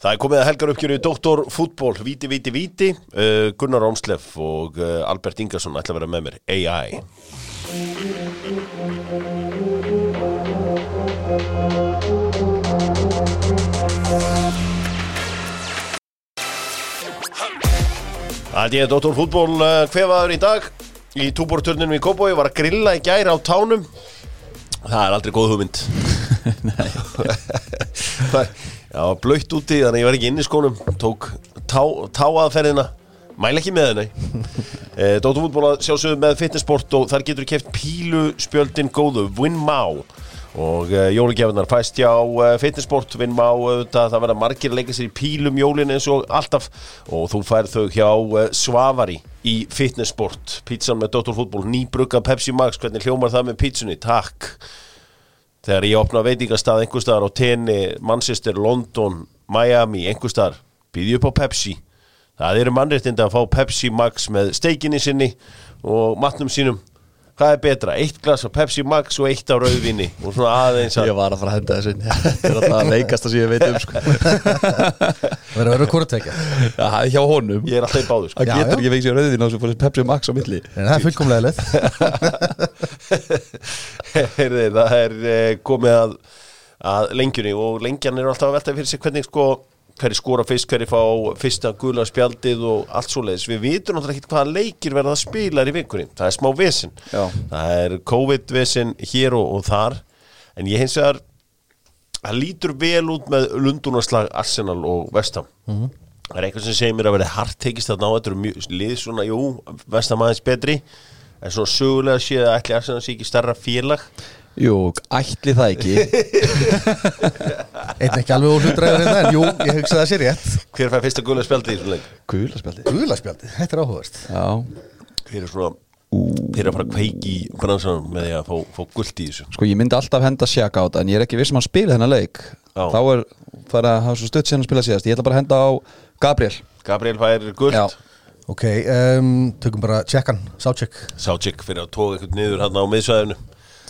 Það er komið að helgar uppgjöru Dr. Fútból, Víti, Víti, Víti. Uh, Gunnar Ómsleff og uh, Albert Ingarsson ætla að vera með mér. AI Það er Dr. Fútból uh, hvefaður í dag. Í túborturninu í Kópói var að grilla í gæri á tánum. Það er aldrei góð hugmynd. Það- Já, blöytt úti þannig að ég var ekki inn í skónum. Tók tá, táaðferðina. Mæla ekki með henni e, Dóttarfútból að sjálfsögðu með fitnessport og þar getur keft píluspjöldin góðu Winmau og e, jólugjafinar fæst hjá e, fitnessport Winmau, auðvitað, það verða margir að leika sér í pílum jólin eins og alltaf. Og þú fær þau hjá Svavari í fitnessport Pizzan með Dóttarfútból, nýbrugga Pepsi Max hvernig hljómar það með pizzunni, takk þegar ég opna veitingastað einhver staðar á tenni, Manchester, London Miami, einhver staðar býði upp á Pepsi. Það eru mannréttinda að fá Pepsi Max með steikinni sinni og matnum sínum. Hvað er betra, eitt glas af Pepsi Max og eitt af rauðvinni og svona aðeins að Ég var að fara að henda þessu inn. Þetta er alltaf að leikast að sem ég veit um sko. Verður að vera hvort tekja Já, það er hjá honum. Ég er alltaf í báðu sko. Það getur já. ekki veik sér rauðin á þessu fyrir Pepsi Max á milli. En það er fullkomlega leið Heyrði, það er eh, komið að, að lengjunni og lengjan er alltaf að velta fyrir sig hvernig sko hverju skora fyrst, hverju fá fyrsta gula spjaldið og allt svo leiðis. Við vitum náttúrulega ekki hvaða leikir verða að spila í vikunni. Það er smá vesinn. Já. Það er COVID-vesinn hér og, og þar. En ég hins vegar, það lítur vel út með lundunarslag Arsenal og Vestham. Það er eitthvað sem segir mér að verði hart tekist að ná þetta eru mjög lið svona, jú, Vestham aðeins betri. En svona sögulega séð að ætli Arsenal sé ekki starra félag. Jú, ætli það ekki Einn ekki alveg óhlutræður en það En jú, ég hugsa það sér rétt Hver fær fyrsta gula spjaldið í svona leik? Gula spjaldi Guðlaspjaldið, þetta er áhugast Já, Hver er svona, hver er að fara að kveiki bransanum með því að fá, fá gullt í þessu? sko ég myndi alltaf henda sjaka á þetta En ég er ekki viss um að hann spila þennan leik Já. Þá er það að hafa svo stutt síðan að spila síðast Ég ætla bara að henda á Gabriel Gabriel fær gullt. Já. Ok, um, tökum bara tjekkan, sátsjekk Sátsik fyrir að tóka eitthvað niður hann á miðsvæðinu.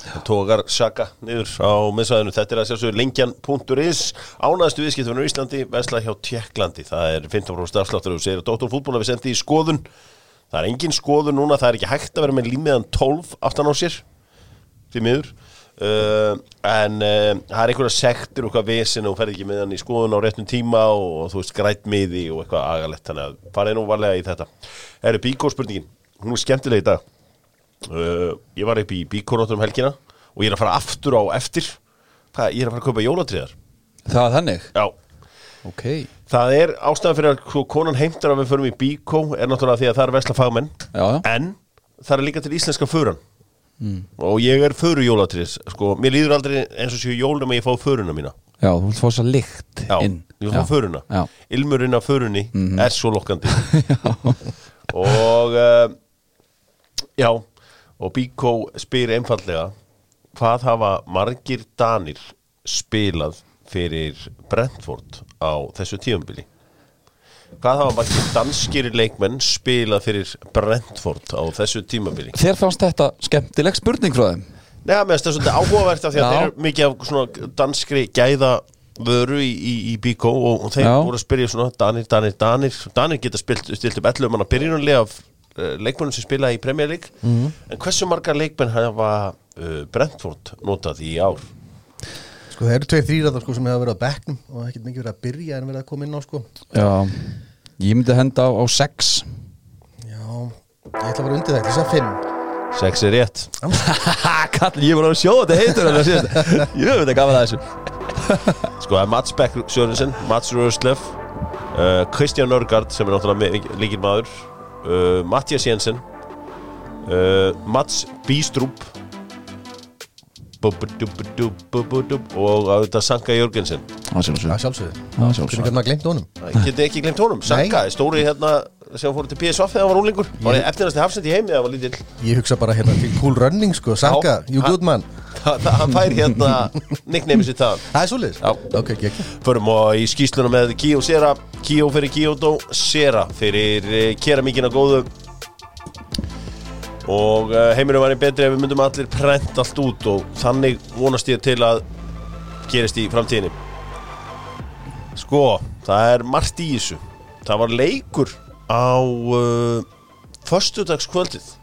Það tókar Saka niður á miðsvæðinu. Þetta er að sjálfsögur lengjan.is Ánæðastu viðskiptunum í Íslandi, Vesla hjá Tjekklandi. Það er 15% afsláttur og segir að Dóttor fútból hefur sendið í skoðun. Það er engin skoðun núna, það er ekki hægt að vera með límiðan 12 aftan á sér. Því miður. Uh, en uh, það er einhverja sektir og eitthvað vesin og ferði ekki með hann í skoðun á réttum tíma og, og þú veist grætt miði og eitthvað agalett þannig að farið nú varlega í þetta. Eru bíkó spurningin, hún er skemmtileg í dag. Uh, Ég var upp í bíkónóttur um helgina og ég er að fara aftur á eftir. Hvað, ég er að fara að kaupa jólatriðar. Það var þannig? Já, Ok. Það er ástæðan fyrir að konan heimtar að við förum í bíkó er náttúrulega því að það er vesla fagmenn. Já. En það er líka til íslenska föran og ég er föru jólatrið sko, mér líður aldrei eins og séu jólum að ég fá föruna mína. Já, þú vilt fá svo lykt Já, inn. ég vil fá föruna. Já. Ilmurinn af förunni er svo lokkandi. Og uh, Já. Og Bíkó spyr einfallega Hvað hafa margir danir spilað fyrir Brentford á þessu tíumbili? Hvað hafa margir danskir leikmenn spilað fyrir Brentford á þessu tímabili? Þér fannst þetta skemmtileg spurning frá þeim Nei, mér finnst það svolítið áhugavert af því að þeir eru mikið af danskri gæða vöru í, í, í Bíkó og, og þeir Já. voru að spyrja svona Danir, Danir, Danir Danir geta spilt, stilt upp 11 manna byrjunarlega af uh, leikmennum sem spila í Premier League Mhm. en hversu margar leikmenn hafa uh, Brentford notað í ár? Sko það eru tveir þrýra sko, sem hefur verið á bekknum og ekkert mikið verið að byrja en verið að koma inn á sko. Já. Ég myndi henda á, á sex. Já, ég ætla að vera undir það, þess að fimm. Sex er rétt. Kall, ég var að sjóða þetta heitur en það síðast. Ég veit að gafa það þessu. Sko það er Mats Beck Sörensen, Mats Rösleff uh, Kristján Nörgard sem er náttúrulega líkil maður uh, Mattias Jensen uh, Mats Bístrup Og auðvitað Sanka Jörgensen. Það sjálfsög Það sjálfsögðu. Það Hvernig gæti maður glemt honum? Getið ekki glemt honum, Sanka er stóri hérna sem fór til PSV þegar hann var úlingur var ég eftirnæsti hafsend í heimi þegar hann var lítill. Ég hugsa bara hérna til cool running sko. Sanka, you good man. hann fær hérna nickname sitt það Það er svolítið Já. Ok, ekki, ekki Förum og í skýsluna með Kíó Sera. Kíó fyrir Kíódó, Sera fyrir uh, keramíkina góðu og uh, heiminum var betri ef við myndum allir prent allt út og þannig vonast ég til að gerist í framtíðinni. Sko það er margt í þessu. Það var leikur á uh, föstudagskvöldið.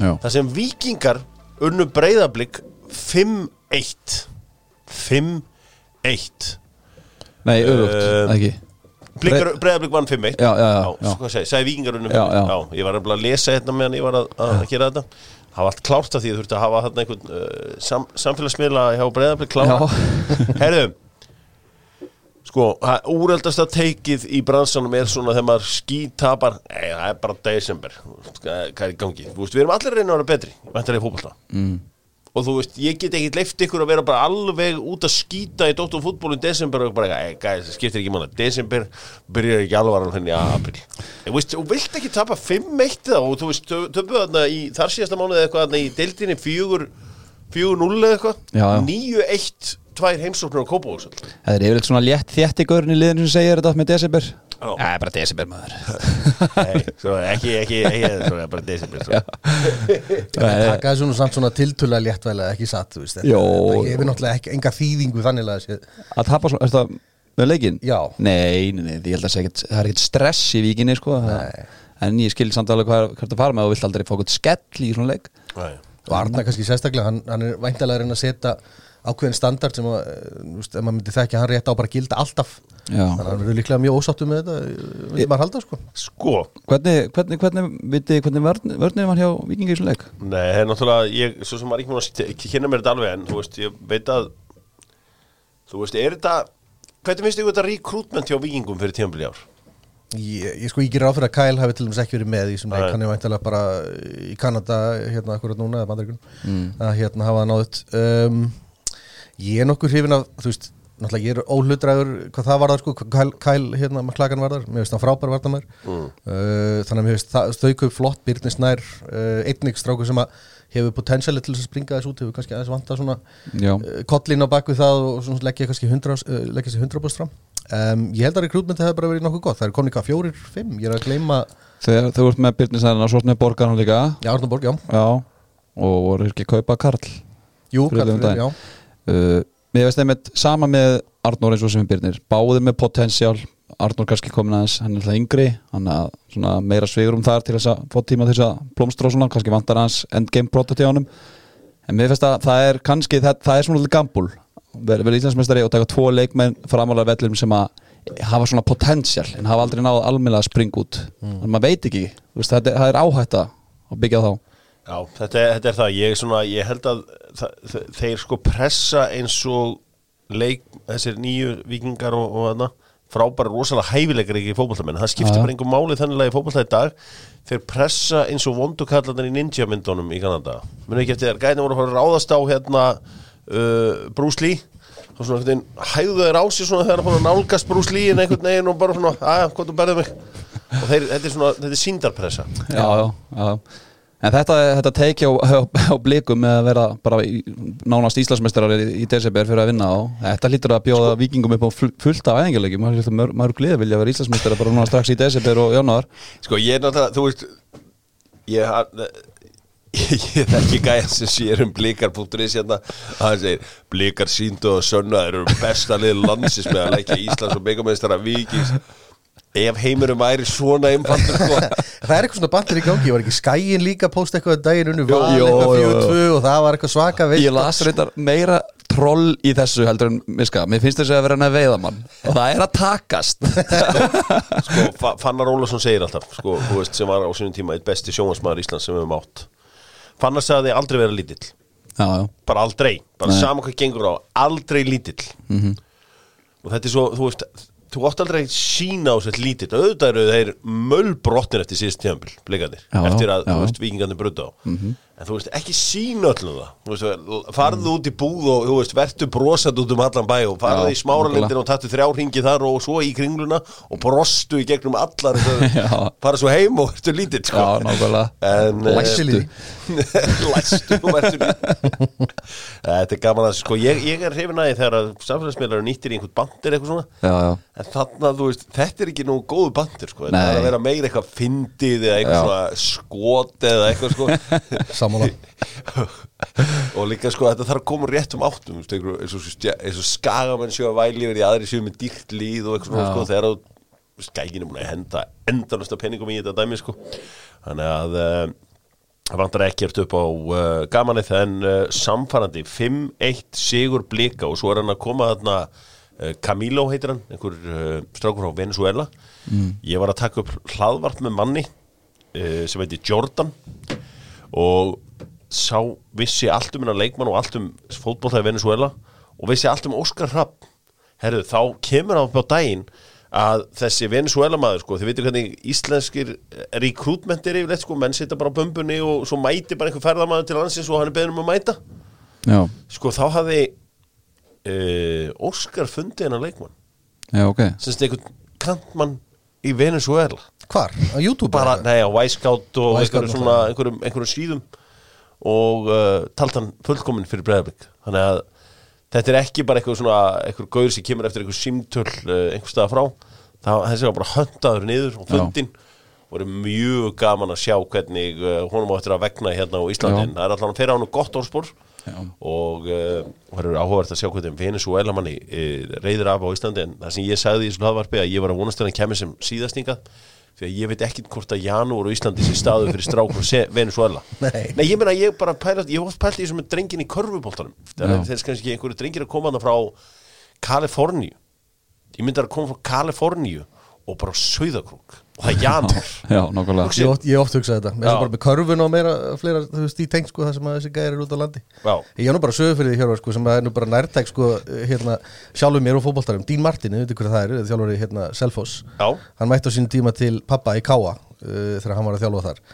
Já, þar sem vikingar unnu breyðablík 5-1 5-1 nei, öfugt, Eh, ekki Blikar, breyðablík vann 5-1 Já, já, já, já. Sko, segi, sagði vikingar unnu Já, 5-1 já. Ég var að lesa hérna meðan ég var að, að gera þetta Það var allt klárt af því þú þurfti að hafa þarna einhvern uh, sam, samfélagsmiðla hjá breyðablík klára Já, Herðu Sko, það- úreldasta teikið í bransanum er svona þegar maður skítapar Nei, það er bara desember Hvað er í gangi? Þú veist, við erum allir að reyna að vera betri Væntar í fótbolta mm. Og þú veist, ég get ekki leift ykkur að vera bara alveg út að skýta í Dóttum fútból í desember og bara, það skiptir ekki mánu Desember byrjar ekki alvaran henni í april þú vilt ekki tapa 5-1 þá? Og þú veist, töpuðu þarna í þar síðasta mánuði eitthvað þarna í deildinni 4 4-0 eða eitthvað. Já, já. 9-1 tvær heimsóknir á Kópavóðsöld það er yfirleitt svona létt þétti gaurinn í liðinu sem segir þetta með desember Já. Já, bara desember maður Nei, svo ekki, ekki, ekki, svo er bara svo. taka þessu nú samt svona tiltöla léttvælega ekki satt, þú veist Jó. þetta hefur náttúrulega ekki, enga þýðingu þannig að sé Að tapa svona, er það með leikinn? Já. Nei, nei, nei, ég held að segja það er ekkert stress í víkinni, sko Nei. En ég skil samt alveg hvað hvað er að fara með og vilt aldrei fá eitthvað skell í svona leik Nei. og Arna kannski sérstaklega, hann, hann er væntalega að reyna að setja ákveðin standard sem að, eh, ef maður myndi þekki hann rétt á bara að gilda alltaf Já. þannig að hann verður líklega mjög ósáttu með þetta eh, myndi maður halda sko Sko, Hvernig, hvernig, hvernig, viti, hvernig vörn, vörnir var hjá vikingi í svona leik? nei, það er náttúrulega ég, svo sem maður ekki múin að kynna mér þetta alveg en þú veist, ég veit að þú veist, er þetta hvernig finnst ykkur þetta rekrútment hjá vikingum fyrir tímabili ár? ég, ég sko ég gerir á fyrir að Kyle hafi til dæmis ekki verið með í þessum leik, Nei. hann er væntalega bara í Kanada hérna akkurat núna eða bandaríkun að hérna hafa það náðut um, ég er nokkur hrifin af þú veist, náttúrulega ég er óhlutræður hvað það varðar sko, Kyle, Kyle hérna með klagan varðar, mér finnst það frábær varðar mm. uh, þannig að mér finnst það þauku flott Byrni Snær, uh, einnig stráku sem að hefur potensiali til að springa þess út hefur kannski aðeins vantað svona uh, kollin á bakvið það og svona leggja kannski 100, uh, leggja sér 100% fram. Um, ég held að rekrútmenti hefur bara verið nokkuð gott. Það er komin eitthvað fjórir, fimm, ég er að gleyma þegar þú ert með Byrnisæðina og svo ert með Borgarna líka. Já, Arnarborg, já, Já, og voru ekki að kaupa Karl jú, Karl já uh, Mér veist einmitt sama með Arnór eins og sem er Byrnir Báðir með potensiál Arnór kannski komin aðeins, hann er alltaf yngri hann er meira svigurum þar til þess að fá tíma til þess að blómstra og svona kannski vantar hans endgame product í honum. En mér finnst að það er kannski það, það er svona alltaf gambul verið vel Íslandsmeistari og taka tvo leikmenn framálega vellurum sem að hafa svona potensiál en hafa aldrei náð almennilega að springa út. Mm. en maður veit ekki, veist, það, er, það er áhætta að byggja á þá Já, þetta er, þetta er það, ég, er svona, ég held að það, þe- þeir sko pressa eins og leik, þessir nýju vikingar og, og þarna, frábæra rosalega hæfileikar ekki í fótballtamenn, það skiptir bara einhver máli þannig í fótballtæði dag, þeir pressa eins og vondukallarnir í ninja myndunum í Kanada, muni ekki eftir þér, gæðin voru að fara að ráðast á hérna uh, Lee. Og svona einhvern veginn hægðu þeir á sig svona þegar hann fór að nálgast Lee en einhvern veginn og bara svona, aðja, hvað þú berðið mig? Og þeir, þetta er svona, þetta er síndarpressa já, já, já. En þetta, þetta teiki á, á, á blikum með að vera bara í, nánast Íslandsmeistarar í, í desember fyrir að vinna á Þetta hlýtur að bjóða vikingum upp á full- fullt af æðingarleiki maður hlýtur mör, maður gleði vilja vera Íslandsmeistarar bara núna strax í desember og januar. Sko ég er náttúrulega, þú veist Ég Ég er ekki gæðan sem sér um blikar.is hérna. Að hann segir blikar síndu og þeir eru besta lið landsins með að leggja Íslands og megameistara vikings ef heimurum væri svona einfaldur sko. Það er eitthvað svona bandir í gangi, ég var ekki skæin líka að posta eitthvað daginn unnu val, eitthvað jó. tvö og það var eitthvað svaka veikt. Ég las reyndar meira troll í þessu heldur en miska. Mér finnst þess að vera hann að veiða mann það er að takast. Sko, Fa- Fannar Ólafsson segir alltaf sko, þú veist, sem var á sínum tíma eitt besti sjónvarsmaður Íslands sem við höfum átt. Fannar sagði aldrei vera lítill. Já, já, bara aldrei, bara Nei. sama hvað gengur á aldrei lítill. Og þetta er svo, þú veist þú átt aldrei að sína á sér lítill auðvitað eru þeir mölbrotnir eftir síðust tíðanbíl, blikarnir, Já, eftir að vikingarnir brödu á en þú veist, ekki sína öllum það. Þú veist, farðu út í búð og veist, vertu brosað út um allan bæ og farðu Já, í smáralindin og tattu þrjá ringi þar og svo í kringluna og brostu í gegnum allar fara svo heim og ertu lítill sko. já, nákvæmlega. Eh, Læstu Læstu og verður Þetta er gaman að sko, ég, ég er hrifin að því þegar að samfélagsmiðlar nýttir í einhvern bandir eitthvað svona. Já, en En þarna, þú veist, þetta er ekki nú góðu bandir, sko. Nei. er að vera meira eitthvað fyndið eða eitthvað skot eða eitthvað, sko Sammála. Og líka sko þetta þarf að koma úr réttum áttum eins og, skagamenn sjó að væli verið aðri séu með dýrt líð og eitthvað sko þegar þú skækin er búin að henda endanusta penningum í þetta dæmi sko. Þannig að uh, það vantar ekkert upp á uh, gamanið en uh, samfarandi 5-1 sigur blika og svo er hann að koma þarna Camilo heitir hann einhver uh, strákur frá Venezuela ég var að taka upp hlaðvart með manni uh, sem heitir Jordan og sá vissi allt um hennar leikmann og allt um fótbolltæði Venezuela og vissi allt um Óskar Rapp herru, þá kemur hann upp á daginn að þessi Venezuela maður sko, þið veitir hvernig íslenskir rekrútment er yfirleitt sko, menn sitja bara á bömbunni og svo mæti bara einhver ferðamaður til landsins og hann er beðin um að mæta. Já, sko, þá hafði uh, Óskar fundið hennar leikmann. Já, ok. Sem þetta einhvern kantmann í Venezuela Hvar? Á YouTube? bara, nei, á Wisecout og einhverjum, einhverjum, einhverjum síðum. Og uh, talt hann fullkominn fyrir Breiðablik. Þannig að þetta er ekki bara eitthvað svona einhver gaur sem kemur eftir einhver símtöl uh, einhver staða frá. Það, var bara höndaður niður og fundinn. Og er mjög gaman að sjá hvernig uh, honum á eftir að vegna hérna á Íslandi. Já. það er allan að fyrir hann gott orðspor. Já. og uh, það er áhugavert að sjá hvernig Venezuela manni uh, reyður af á Íslandi. En það sem ég sagði í þessu hlaðvarpi að ég var að vonast að hann kemur sem síðastinga því að ég veit ekkit hvort að janúar á Íslandi sé staðu fyrir strákur se- Venezuela Nei. Nei, ég meina ég bara pæla, ég hef oft pælt í þessum með drengin í körfuboltanum. Þegar þess kannski einhverju drengir að koma þarna frá Kaliforníu. Ég myndi að koma frá Kaliforníu og bara sauðakrúk og það er janúar Já, nákvæmlega. Ég oft, ég oft hugsaði þetta, með þess bara með körfun og meira, fleira, þú veist, í tengt sko, það sem að þessi gæri er út á landi. Já. Ég er nú bara sögur fyrir því hjörvar sko, sem að er nú bara nærtæk sko, hérna, sjálfur mér og fótboltarum. Dín Martin, við veitum hvað það er, þjálfur í hérna, Selfoss. Já. Hann mætti á sín tíma til pappa í Káa uh, þegar hann var að þjálfa þar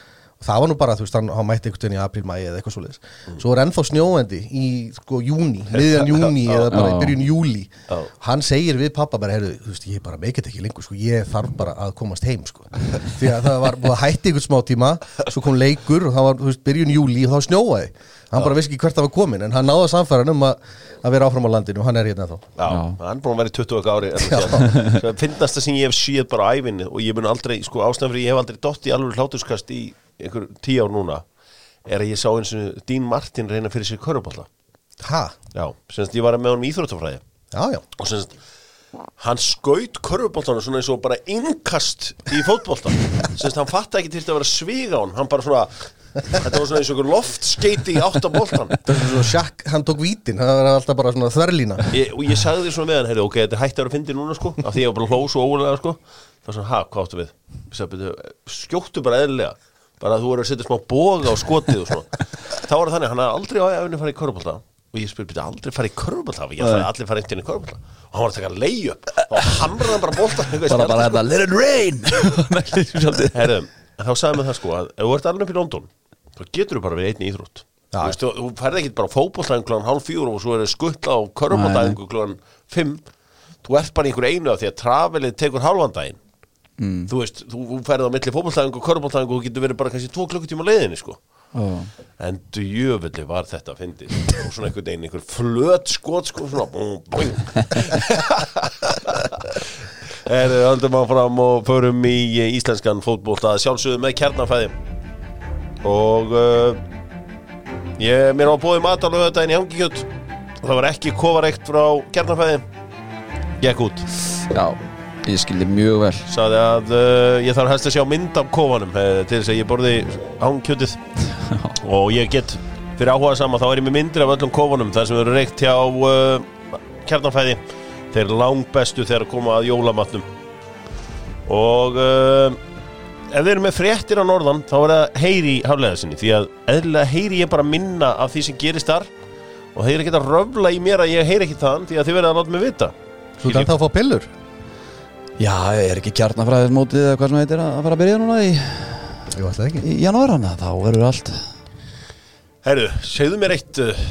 það var nú bara, þú veist, hann, mætti einhvern veginn í apríl, mæi eða eitthvað svoleiðis. Svo er ennþá snjóendi í, sko, júni, miðjan júni eða bara í byrjun júli Já. Hann segir við pappa bara, heyrðu, þú veist, ég bara meikit ekki lengur, sko, ég þarf bara að komast heim, sko. Því að það var búið að hætti einhvern smá tíma, svo kom leikur og það var, þú veist, byrjun júli og þá snjóaði Hann bara vissi ekki hvert það var komin, en hann náði að samfæra hann um að, að vera áfram á landinu og hann er hérna þá Já, Já. hann er búin að vera í 20 okkar ári Það finnast það sem ég hef séð bara á ævinni og ég mun aldrei, sko ástæðan fyrir ég hef aldrei dott í alveg hláturskast í einhver tíu ár núna er að ég sá eins og Dín Martin reyna fyrir sér köruballa Ha? Já, semst ég var með honum í Íþróttafræði. Já, já. Og semst hann skaut körfuboltana svona eins og bara innkast í fótboltan semst hann fatta ekki til að vera sviga á hann. Hann bara svona, þetta var svona eins og einhver loftskeiti í áttaboltan Það er svona sjakk, hann tók vítin, það var alltaf bara svona þverlína. Ég, og ég sagði því svona með hann heyrðu, ok, þetta hægt að vera að fyndi núna sko af því ég var bara hlós og ólega sko. Það var svona, ha, hvað áttu við? Sagði, "Bíddu, skjóttu bara eðlilega bara að þú eru að setja smá boga á skotið og svona. Þá var það þannig, hann hafði aldrei á efni fara í körfubólta og ég spyr, byrja, aldrei fara í körfubólta ég fara allir einhvern veginn í körfubólta og hann var að taka leið upp og hamraði bara bólta Bara bara þetta Let it rain. Herðum, þá sagði mér það sko að ef þú ert alveg upp í London þá getur þú bara verið einn í íþrótt. Þú veist, þú, þú færði ekkit bara fótbolltæðin klúan hálf fjúr og svo er það skuttla á körfbóltæðingu klúan fimm. Þú ert bara í einhverju einu af því að travelið tekur hálfan daginn. Mm. þú veist, þú, færði á milli fótbolltæðingu og körfbóltæðingu og getur verið bara kannski tvo klukkutíma leiðinni sko. Já. en djöfulli var þetta að fyndi og svona einhvern veginn, einhver flöt skot sko, svona búm, búm. Erðu, höldum áfram og förum í íslenskan fótbolta sjálfsögðu með kjarnafæði og uh, ég, mér var búið matalögu þetta inn í hangikjöld og það var ekki kofareikt frá kjarnafæði gekk út. Já, ég skildi mjög vel. Sagði að uh, ég þarf helst að sjá mynd af kofanum uh, til þess að ég borði hangkjötið og ég get fyrir áhuga sama þá er ég með myndir af öllum kofanum þar sem eru reykt hjá uh, kjarnanfæði þeir langbestu þegar að koma að jólamatnum. Og uh, ef þeir eru með fréttir á norðan þá er það heyri í haflega sinni því að eðlilega heyri ég bara minna af því sem gerist þar og þeir eru ekki að röfla í mér að ég heyri ekki þann því að þið verða að láta mig vita. Svo þannig þá að fá pillur? Já, er ekki kjarnafræðismótið eða hvað sem heitir að fara að byrja núna í, í janúar hana Þá verður allt. Herru, segðu mér eitt uh,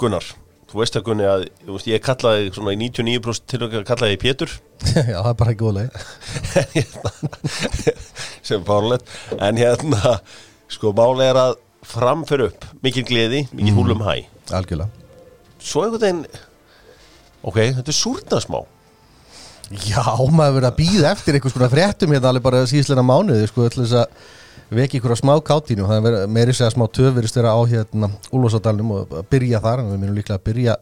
Gunnar, þú veist að Gunni að þú veist, ég kallaði svona í 99% til að kallaði ég Pétur. Já, það er bara ekki góðlega sem fárlegt en hérna, sko máli er að framfyrir upp, mikil gleði mikil húlum hæ, Algjörlega. Svo einhvern veginn ok, þetta er súrna smá Já, maður verið að býða eftir einhvers konar fréttum hérna alveg bara síðsleina mánuði sko, til þess að veki ykkur smá kátínu. Það er meiri segja smá töfurist vera á hérna Úlfarsadalnum og byrja þar en við minnum líklega að byrja,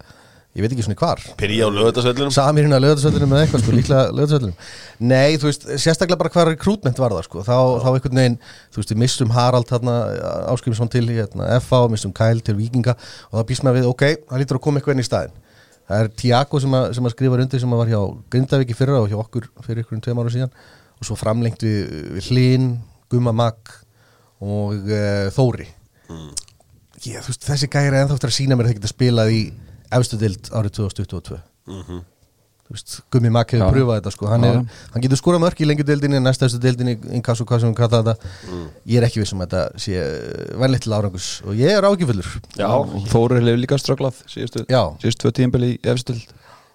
ég veit ekki svona hvar. Pyrja á lögðarsvellunum Samirinn að lögðarsvöldunum eða eitthvað sko, líklega lögðarsvöldunum Nei, þú veist, sérstaklega bara hvað rekrútment var það sko, þá, þá einhvern veginn þú veist, við missum Harald þarna áskrimsson til hérna, FA og missum Kyle til Víkinga og þá býst maður við, ok, það lítur að koma eitthvað inn í staðinn. Það er Tiago sem, sem að skrifa undir sem að var hjá Grindavík í fyrra og hjá okkur fyrir ykkur um tveim ára síðan. Og svo framlengt við, við Hlín, Gumma Mag og uh, Þóri. Ég, þú veist, þessi gæri er ennþáttur að sína mér að það geta spilað í efstu dild árið 2022 Mhm. Þú veist, Gummi Mag hefur pröfað þetta sko. Hann, er, hann getur skorað mörk í lengjudeildinni næsta efstu deildinni, inkasso, hvað sem við kalla þetta. Mm. ég er ekki viss um að þetta sé vænlegt til árangus og ég er ágjöfullur Já, Þóri hefur líka ströglað síðustu tvö tíðanbili í efstild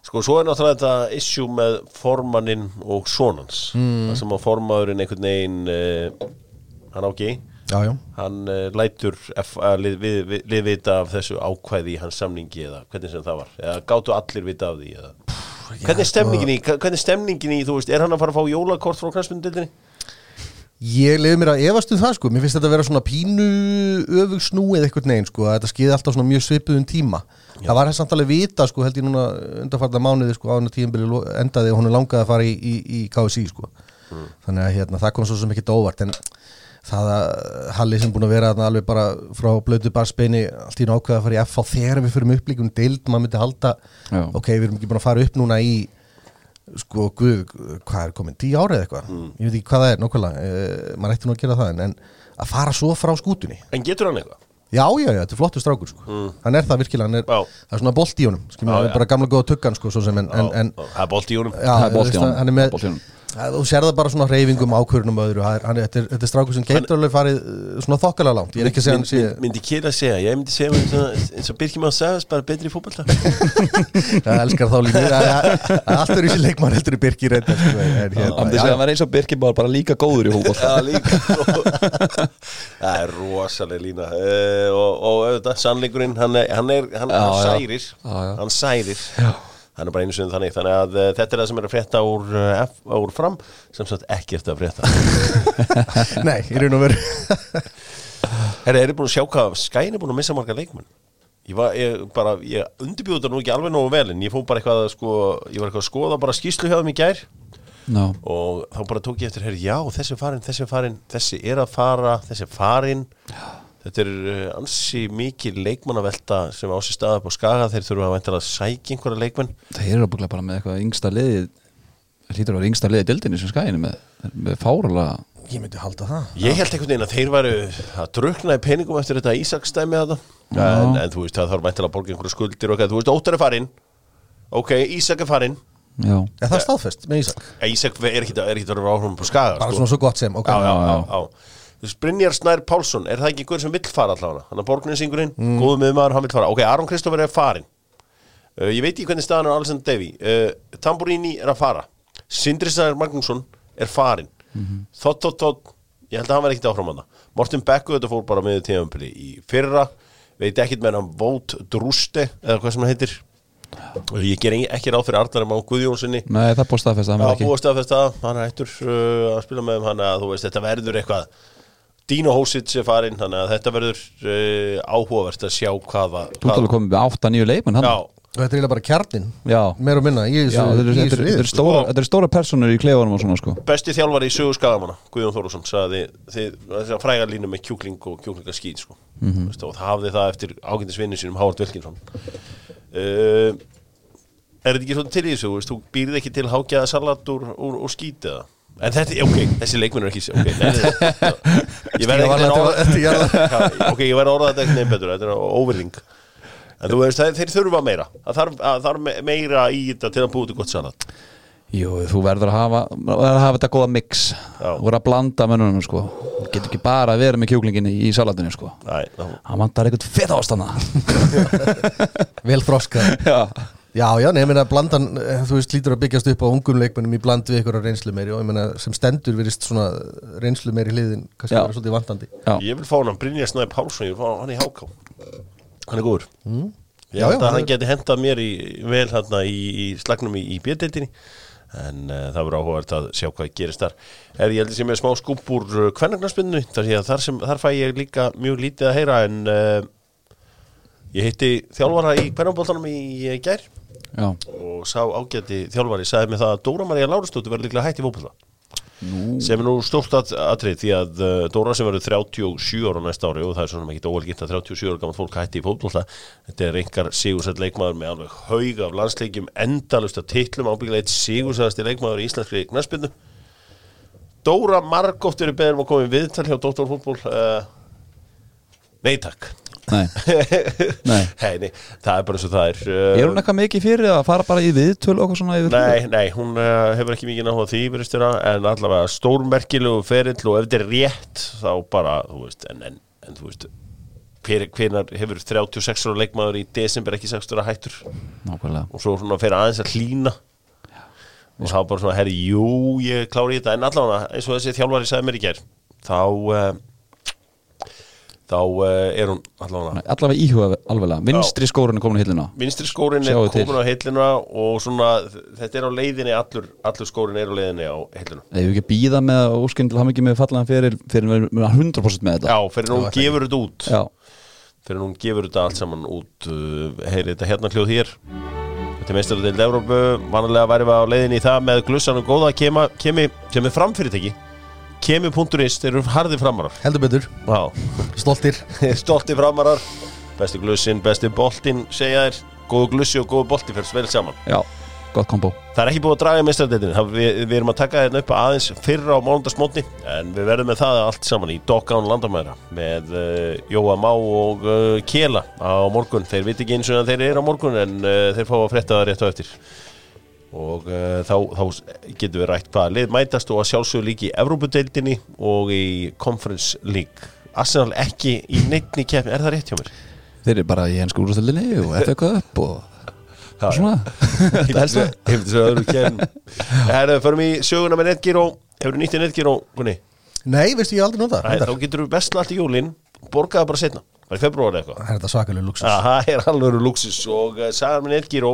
Sko, svo er náttúrulega þetta issue með formannin og sonans. Mm. það sem að formaðurinn einhvern veginn uh, hann ági já, já. hann uh, lætur uh, lið, við, við, lið vita af þessu ákvæði í hans samningi eða hvernig sem það var eða gátu allir vita af því eða. hvernig er stemningin í, hvernig er stemningin í þú veist, er hann að fara að fá jólakort frá knæspundildinni? Ég leiði mér að efast um það sko, mér finnst þetta að vera svona pínu öfug snúið eitthvað neginn sko, að þetta skeiði alltaf svona mjög svipuðum tíma. Það var samt alveg vita sko, held ég núna undarfarta mánuði sko, á hennar tíðanbili endaði og hún er langað að fara í, í, í KSI sko. Þannig að hérna, það kom svo sem ekki óvart, en það að Halli sem búin að vera alveg bara frá blödu barsbeini allt í nákvæða að fara í FH þegar við fyrir upplíkum deild, maður myndi halda, Já. ok, við erum ekki búin að fara upp núna í sko, guð, hvað er komin, tíu ára eða eitthvað? Ég veit ekki hvað það er, nokkvæmlega uh, maður ætti nú að gera það, en, en að fara svo frá skútunni, En getur hann eitthvað? já, já, já, þetta er flottur strákur sko. hann er það virkilega, hann er, það er svona bolt í honum, skilur, Já, bara gamla góða tuggan, sko, svo sem, en, en, Það er bolt í honum. Er hann er með, á þú sér það bara svona reyfingum ákvörnum öðru, er- er- þetta, er, er strákur sem getur alveg farið uh, svona þokkalega langt, ég er ekki að segja hann Mynd- Myndi kýra að segja, ég myndi segja eins og, eins og Birkjum að segja bara betri í fótbolta. Það elskar þá líka. Það- það- það- allt er í sér leikmann heldur í Birki reynda sko, en, Hann hérna, eins og Birkir bara, bara líka góður í líka Það er rosalega lína. Uh, og, og auðvitað, sannleikurinn hann, er, hann, er, hann, Já, hann já. særir. Já, já. hann særir hann er bara einu sinni þannig. Þannig að uh, þetta er það sem er að frétta úr, uh, úr fram. Sem sagt ekkert að frétta. Nei, í raun og veru. Herra, eru búin að sjá hvað Skæn er búin að missa marga leikmenn? Ég var, ég bara, ég undirbjóð þetta nú ekki alveg nógu vel en ég fóð bara eitthvað að sko, ég var eitthvað að skoða bara skýslu hjá þeim í gær. Já, og þá bara tók ég eftir, herri, já, þessi er farin, þessi er farin, þessi er að fara, þessi er farin þetta er uh, ansi mikið leikmannavelta sem á sér staða upp á skaga, þeir þurfa að vænta að sækja einhverja leikmenn. Þeir eru búinlega bara með eitthvað yngsta liði hlýtur að vera yngsta liði dildinni sem skæðinu með, með fáralega ég myndi halda það. Ég held einhvern veginn að þeir væru að drukna í peningum eftir þetta Ísaksdæmi þetta en, en þú veist, það þarf mæntilega að borga einhverja skuldir og þú veist, Óttar er farin ok, Ísak er farin Já, það er staðfest með Ísak? Ísak er ekki er ekki að på skaga Bara sko. svona svo gott sem, ok. Já, já, já. Brynjar Snær Pálsson, er það ekki einhver sem vill fara allavega hann er borgninsingurinn, mm. góðu miðmaður, hann vill fara. Ok, Aron Kristoffer er farin uh, ég veit ekki hvernig staðan er Alexander Devi. Uh, Tamburini er að fara. Sindri Snær Magnússon er farin mm -hmm. þótt, þótt, þótt ég held að hann verði ekkit áfram hann Morten Becku þetta fór bara með tíðanpili í fyrra. Veit ekkit með hann Vót Drúste eða hvað sem hann heitir. Ég ger ekki ráð fyrir Arnar Má Guðjónssoni nei það er búið staðfest að hann var ekki. búast af þetta, hann er hættur uh, að spila með um hann að þú veist, þetta verður eitthvað Dino Hósits er farinn, þannig að þetta verður uh, áhugavert að sjá hvaða Þú alveg komið með 8-9 leikmenn hann Já, Og þetta er eiginlega bara kjarnin Meir og minna þetta eru stóra, personur í klefanum og svona sko besti þjálfari í sögu skagamanna Guðjón Þórusson sagði þið, þess að fræga línu með kjúkling og kjúklingaskýt sko. mm. -hmm. og það hafði það eftir ágændisvinni sínum Hávard Vilkinsson uh, Er þetta ekki svona til í þessu, þú veist, þú býrð ekki til hágjaða salat úr, úr, úr skýt eða En þetta, ok, þessi leikminn er ekki okay, nei, Ég verði að orða þetta ekki nefn betur þetta er veist, þeir, þurfa meira. Það þarf, þarf me- meira í þetta til að búið til gott salat Jú, þú verður að hafa, að hafa þetta góða mix. Þú verður að blanda mönnunum sko. Þú getur ekki bara að vera með kjúklinginni í salatinu sko. Hann vantar eitthvað feta ástana Vel þroskað Já, Já, já, ég meina blandan, eh, þú veist, lítur að byggjast upp á ungum leikmennum í bland við ykkur reynslu meiri og ég meina sem stendur virðist svona reynslu meiri hliðin, kannski Já. vera svolítið vantandi. Já, ég vil fá hann Brynjar Snæði Pálsson, ég vil fá hann í háká. Hann er góður. Mm. ég Já, held já, að hann hann geti hentað mér í, vel hann í, í slagnum í, í bjöldildinni en uh, það verður áhugavert að sjá hvað gerist þar. Er ég held að sé með smá skúp úr uh, kvennagnarsbyrnu þar, þar, sem, þar fæ ég líka mjög lítið að heyra en uh, ég hitti þjálfara í kvennabóltanum í gær Já, og sá ágæti þjálfari sagði mig það að Dóra María Lárustóttir verður líklega hætt í fótbolta. Nú, sem er nú stórt að, atrið því að uh, Dóra sem verður 37 ára næsta ári og það er svona mikið óvelgitt að 37 ára gaman fólk hætti í fótbolta. Þetta er einhver sigursætt leikmaður með alveg haug af landsleikjum endalust af titlum ábyggilega eitt sigursæðasti leikmaður í íslenskri knæspinnu Dóra margótt verið beður um að koma í viðtal hjá Dóttor fútból uh, Nei takk nei, nei. Hei, nei, það er bara eins og það er uh, Er hún eitthvað mikið fyrir að fara bara í viðtöl og eitthvað svona yfir Nei, nei, hún uh, hefur ekki mikið náhuga því virðist þér en allavega stórmerkilegu ferill og ef þetta er rétt þá bara, þú veist, en, en, en þú veist hver, hvenar hefur 36 ára leikmaður í desember ekki 6 ára hættur? Nákvæmlega. Og svo svona fyrir aðeins að hlína og þá bara svona, herri, jú, ég klári þetta. En allavega, eins og þessi þjálfari sagði mér í ger þá uh, þá uh, er hún allavega Allavega íhuga alveglega. Vinstri skórun er komin í hillina vinstri skórin er komin á heillina og svona, þetta er á leiðinni allur, allur skórin er á leiðinni á heillina Ef við ekki að býða með að hafa ekki með fallaðan fyrir fyrir við erum 100% með þetta. Já, fyrir hún gefur þetta út. Já, fyrir hún gefur þetta allt saman út uh, heyri þetta hérna hljóð hér. Þetta er meistarlega til Evrópu vanalega væri við á leiðinni í það með glussanum góða kemi, sem er framfyrirtæki kemi.is, þeir eru harði framarar. Heldur betur, stoltir. Stolti framarar. Besti glussin, besti boltinn segja þér, góðu glussi og góðu bolti fyrir vel saman. Já, gott kombo. Það er ekki búið að draga meistaradeildinni. Við, við erum að taka þetta upp aðeins fyrra á mánundagsmótni en við verðum með það allt saman í Doggán landamæra með uh, Jóa Má og uh, Kela á morgun. Þeir viti ekki eins og þeir eru á morgun en uh, þeir fá að frétta það rétt á eftir og uh, þá, þá getum við rætt hvaða lið mætast og að sjálfsögðu líka í Evrópudeildinni og í Conference League. Arsenal ekki í neittni keppni, er það rétt hjá mér? Þeir eru bara í ennsku úrstöldinni og FA Cup og, Já, og svona. Það helst það. Hefur þessu öðru keppni Herðu, förum í söguna með Netgyro Hefur þú nýttið Netgyro, Gunni? nei, veistu ég aldrei nota Æ, þá getur þú bestla allt í jólin borgaða bara setna, bara í februari eitthvað? Það er þetta svakalega luxus Já, það er alveg luxus og uh, sagan með Netgyro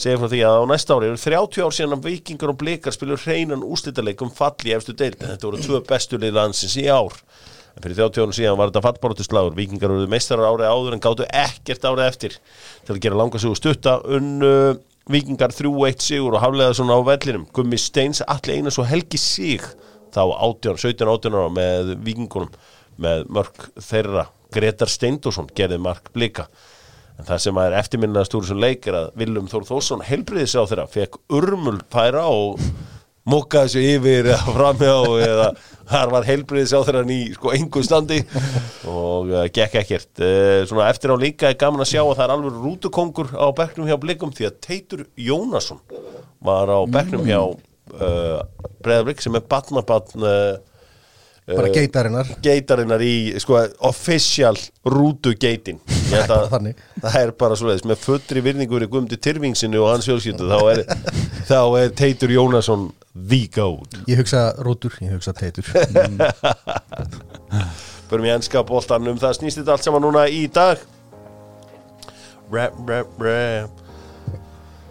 segir frá því að á næsta ári eru 30 ár síðan að vikingar og blikar spilur hreinan úrslitaleikum falli efstu deild. En þetta voru tvö bestu lið landsins í ár. En fyrir 30 árum síðan var þetta fallbaróttislagur vikingar voru meistarar árið áður en gáttu ekkert árið eftir til að gera langa sig og stutta unnu vikingar 3-1 sigur og haflega svona á vellinum. Gummi Steins, Alli Einars og Helgi Sig þá 18, 17, 18 ára með vikingunum með mörk þeirra. Gretar Steindósson gerði mark blika en það sem er eftirminnaðast úr þessum leik er að Viljum Þór Þórsson helbriðis á þeirra fekk urmul færa og mokkaði þessu yfir eða framhjá eða þar var helbriðis á þeirra ný sko engu standi og uh, gekk ekkert. Uh, svona eftir á líka er gaman að sjá að það er alveg rútukongur á bekknum hjá blikum því að Teitur Jónasson var á bekknum hjá uh, Breiðarblik sem er batnabatn bara geitarinnar. geitarinnar í sko, official rútu geitin. Ég held bara að þannig. það er bara svoleiðis. Með fullri virðingur í Guðmundi Tyrfingsinu og hans fjölskyldu þá er, þá er Teitur Jónasson the goat ég hugsa rótur, ég hugsa teitur. Börum í enska boltan um það. Snýst þetta allt saman núna í dag? Rap, rap, rap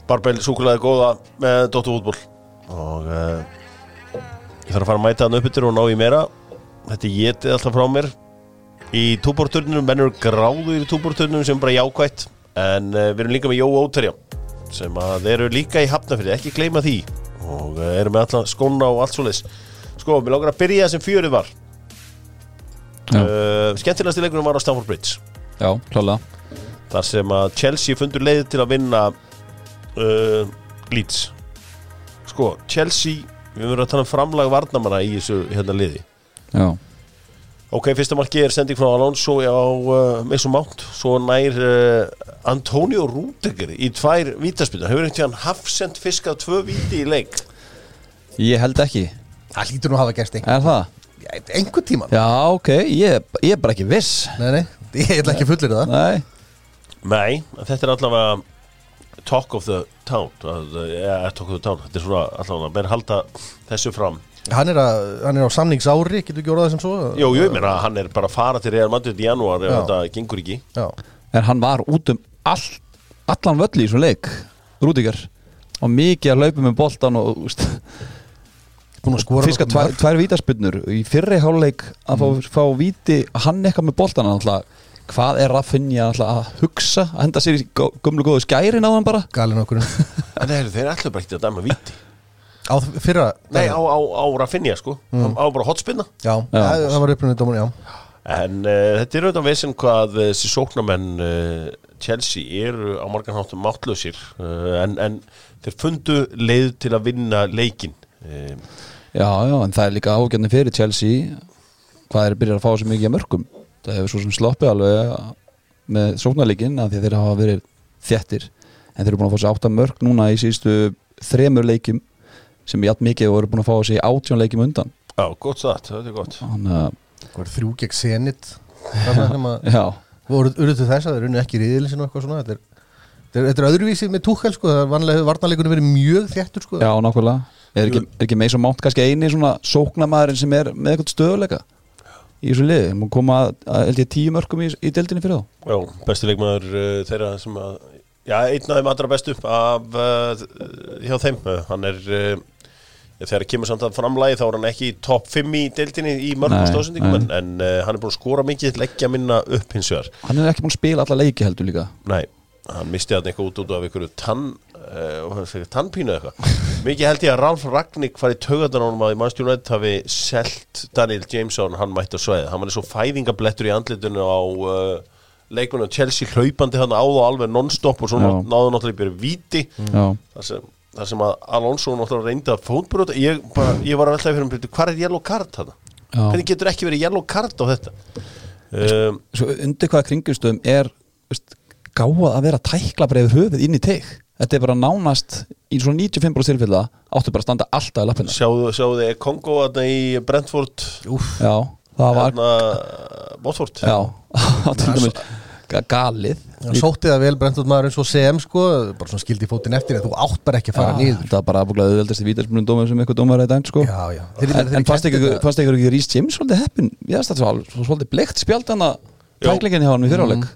Barbell súkulega góða með Dóttu fútból og uh, ég þarf að fara að mæta hann upp yfir og ná í meira þetta getið alltaf frá mér. Í túborturnum, menn eru gráður í túborturnum sem bara jákvætt. En uh, við erum líka með Jó Óterja sem að þeir eru líka í hafnafyrir, ekki gleyma því. Og uh, eru með alla skóna og allt svoleiðis. Sko, mér langar að byrja sem fjörið var. Uh, skemmtilegasti leikurinn var á Stamford Bridge. Já, klálega. Þar sem að Chelsea fundur leið til að vinna uh, Leeds. Sko, Chelsea við verið að tala um framlag varnamanna í þessu hérna liði Já, ok, fyrsta marki er sending frá Alonso á uh, Mason Mount svo nær uh, Antonio Rúdegger í tvær vítaspilna hefur einhvern tíðan hafsend fiskað tvö víti í leik? Ég held ekki. Það lítur nú að hafa gerst einhver, Er það? einhver tíma Já, ok, ég, ég er bara ekki viss. Nei, nei, ég ætla ekki fullir það. Nei, nei, þetta er allavega talk of the town að, ja, talk of the town, þetta er svona allavega, menn halda þessu fram hann er, að, hann er á samningsári, getur ekki orðað sem svo? Jú, jú, ég meina, hann er bara að fara til Real Madrid í janúar ef þetta gengur ekki. Já, en hann var út um all, allan völli í svo leik Rúdíkar og mikið að laupa með boltan og úst, Búin að tvær, tvær vítaspyrnur. Í fyrri háluleik að fá, fá víti hann eitthvað með boltan alltaf, hvað er alltaf að hugsa? Að henda sér í gömlu góðu skærin á hann bara? Galinn okkur. En þeir, þeir ætlu bara ekki að dæma víti Á fyrra Nei, á, á, á Rafinha sko. Mm. Á bara hotspinna. Já, það, það var upprunnið dómur, já. En uh, þetta er auðvitað vesen hvað uh, þessi sóknamenn uh, Chelsea eru á margan háttum máttlausir uh, en, en þeir fundu leið til að vinna leikin uh, já, já, en það er líka ágjörni fyrir Chelsea hvað er byrjar að fá svo mikið að mörgum það hefur svo sem sloppið alveg með sóknarleikin að að þeir hafa verið þjettir en þeir eru búin að fá sér átta mörg núna í síðustu þremur leikjum sem jætt mikið og eru búin að fá sér átjón leikjum undan. Já, gott satt, þetta er gott. Að, Það var þrjú gegn að já, voru til þess að þeir unni ekki riðilsinn og eitthvað svona Þetta er, þetta er, þetta er öðruvísi með túkkel sko Það er vanlega varnarleikunum verið mjög þjættur sko. Já, nákvæmlega. Er ekki, er ekki með svo mátt kannski eini svona sóknarmæðurinn sem er með eitthvað stöðuleika í þessu liði, múið koma að, að held ég tíu mörgum í, í deildinni fyrir þá. Já, besti leikmaður uh, þeirra sem að Já, einn af þeim allra bestu af uh, hjá þeim. Uh, hann er uh, þegar kemur samt að framlægi þá er hann ekki í topp 5 í deildinni í mörgum stóðsendingum en, en uh, hann er búin að skora mikið leggja minna upp hins vegar. Hann er ekki búin að spila alla leiki heldur líka. Nei, hann misti hann eitthvað út út af einhverju tann uh, tannpínu eitthvað. Mikið held ég að Ralf Ragník farið taugadan á honum að í United hafi selt Daniel Jameson, hann mætti á sveið hann var eins og fæðingablettur í andlitinu á uh, leikmennu Chelsea hlaupandi hann á og alveg non-stop og svo náðu náttúrulega þar sem, að Alonso náttúrulega reyndi að fótbrota ég, ég var að veltaði fyrir hann hvað er yellow card þetta? já. Hvernig getur ekki verið yellow card á þetta? Um, svo undir hvaða kringumstöðum er veist, gáað að vera tækla bara yfir höfuð inn í teig þetta er bara nánast í svona 95% tilfella áttu bara að standa alltaf í lappina sjáðu, sjáðu þið Kongo þarna í Brentford? Úf, já, það var hérna, Botford? Já, dæmis ga- galið. Sótti það vel brent út maður eins og CM sko Bara svona skildi fótinn eftir en þú átt bara ekki að fara Já, niður. þetta var bara aðbúglega auðveldasti vítarspunum dómar sem eitthvað dómar er dæmt sko. Já, já. Þeir- en, fannst ykkur ekki Rís James svolítið heppin ég svo svolítið bleikt spjald hann að tæklingin hjá hann í fyriráleik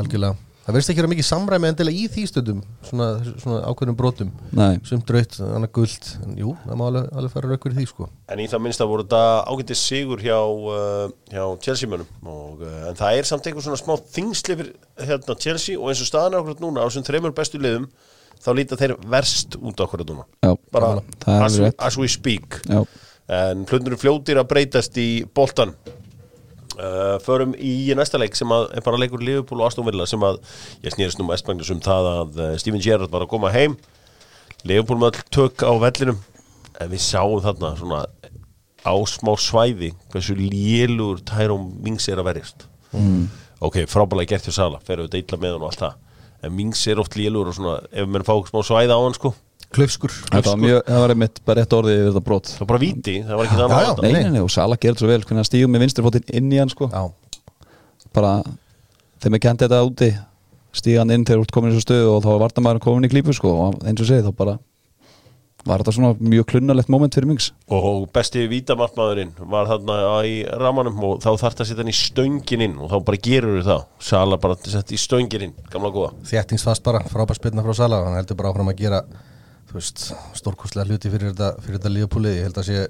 Algjörlega Það verðist ekki vera mikið samræmi endilega í því stundum Svona, svona ákveðnum brotum. Nei, Sumt draut, annað guld En jú, það má alveg, alveg fara raukur í því sko. En í það minnst að voru þetta ágæntið sigur hjá, uh, hjá Chelsea-mönum og, uh, En það er samt einhver svona smá þingsli fyrir hérna, Chelsea og eins og staðan okkur núna á þessum þreymur bestu liðum þá líta þeir verst út okkur núna. Já, bara as, rétt. as we speak. Já, en hlutunum fljótir að breytast í boltan uh, förum í næsta leik sem að er bara leikur Liverpool og Aston Villa sem að ég snýrist nú mest magnus um það að uh, Steven Gerrard var að koma heim. Liverpool með all tök á vellinum. En við sáum þarna svona á smá svæði hversu lélur Tyrone Mings er að verjast. Mm. ok, frábælega gert hjá Sala fer auðvitað illa með hann og allt það. En Mings er oft lélur og svona ef menn fá smá svæði á hann sko Klaufskur. Þetta var mjög, það var einmitt bara rétt orðið yfir þetta brot. Það var bara víti, það var ekki já. að nei, nei, nei, og Sala gerði svo vel hvernig hann stígum með vinsturfótinn inn í hann sko. Já, bara, þeim er kent þetta úti stíga hann inn þegar ert komin í þessu stöðu og þá var vartamæður komin í klípu sko og eins og segið þá bara var þetta svona mjög klunnalegt moment fyrir Mings. Og besti vítamartmaðurinn var þarna í ramanum og þá þarf það að setja hann í stöngin inn og þá bara gerur það. Sala bara sett í stöngin inn, gamla góða. Þéttingsfast bara, frábær spilna frá Sala hann heldur bara áfram að gera stórkostlega hluti fyrir þetta, þetta lífapúlið, ég held að sé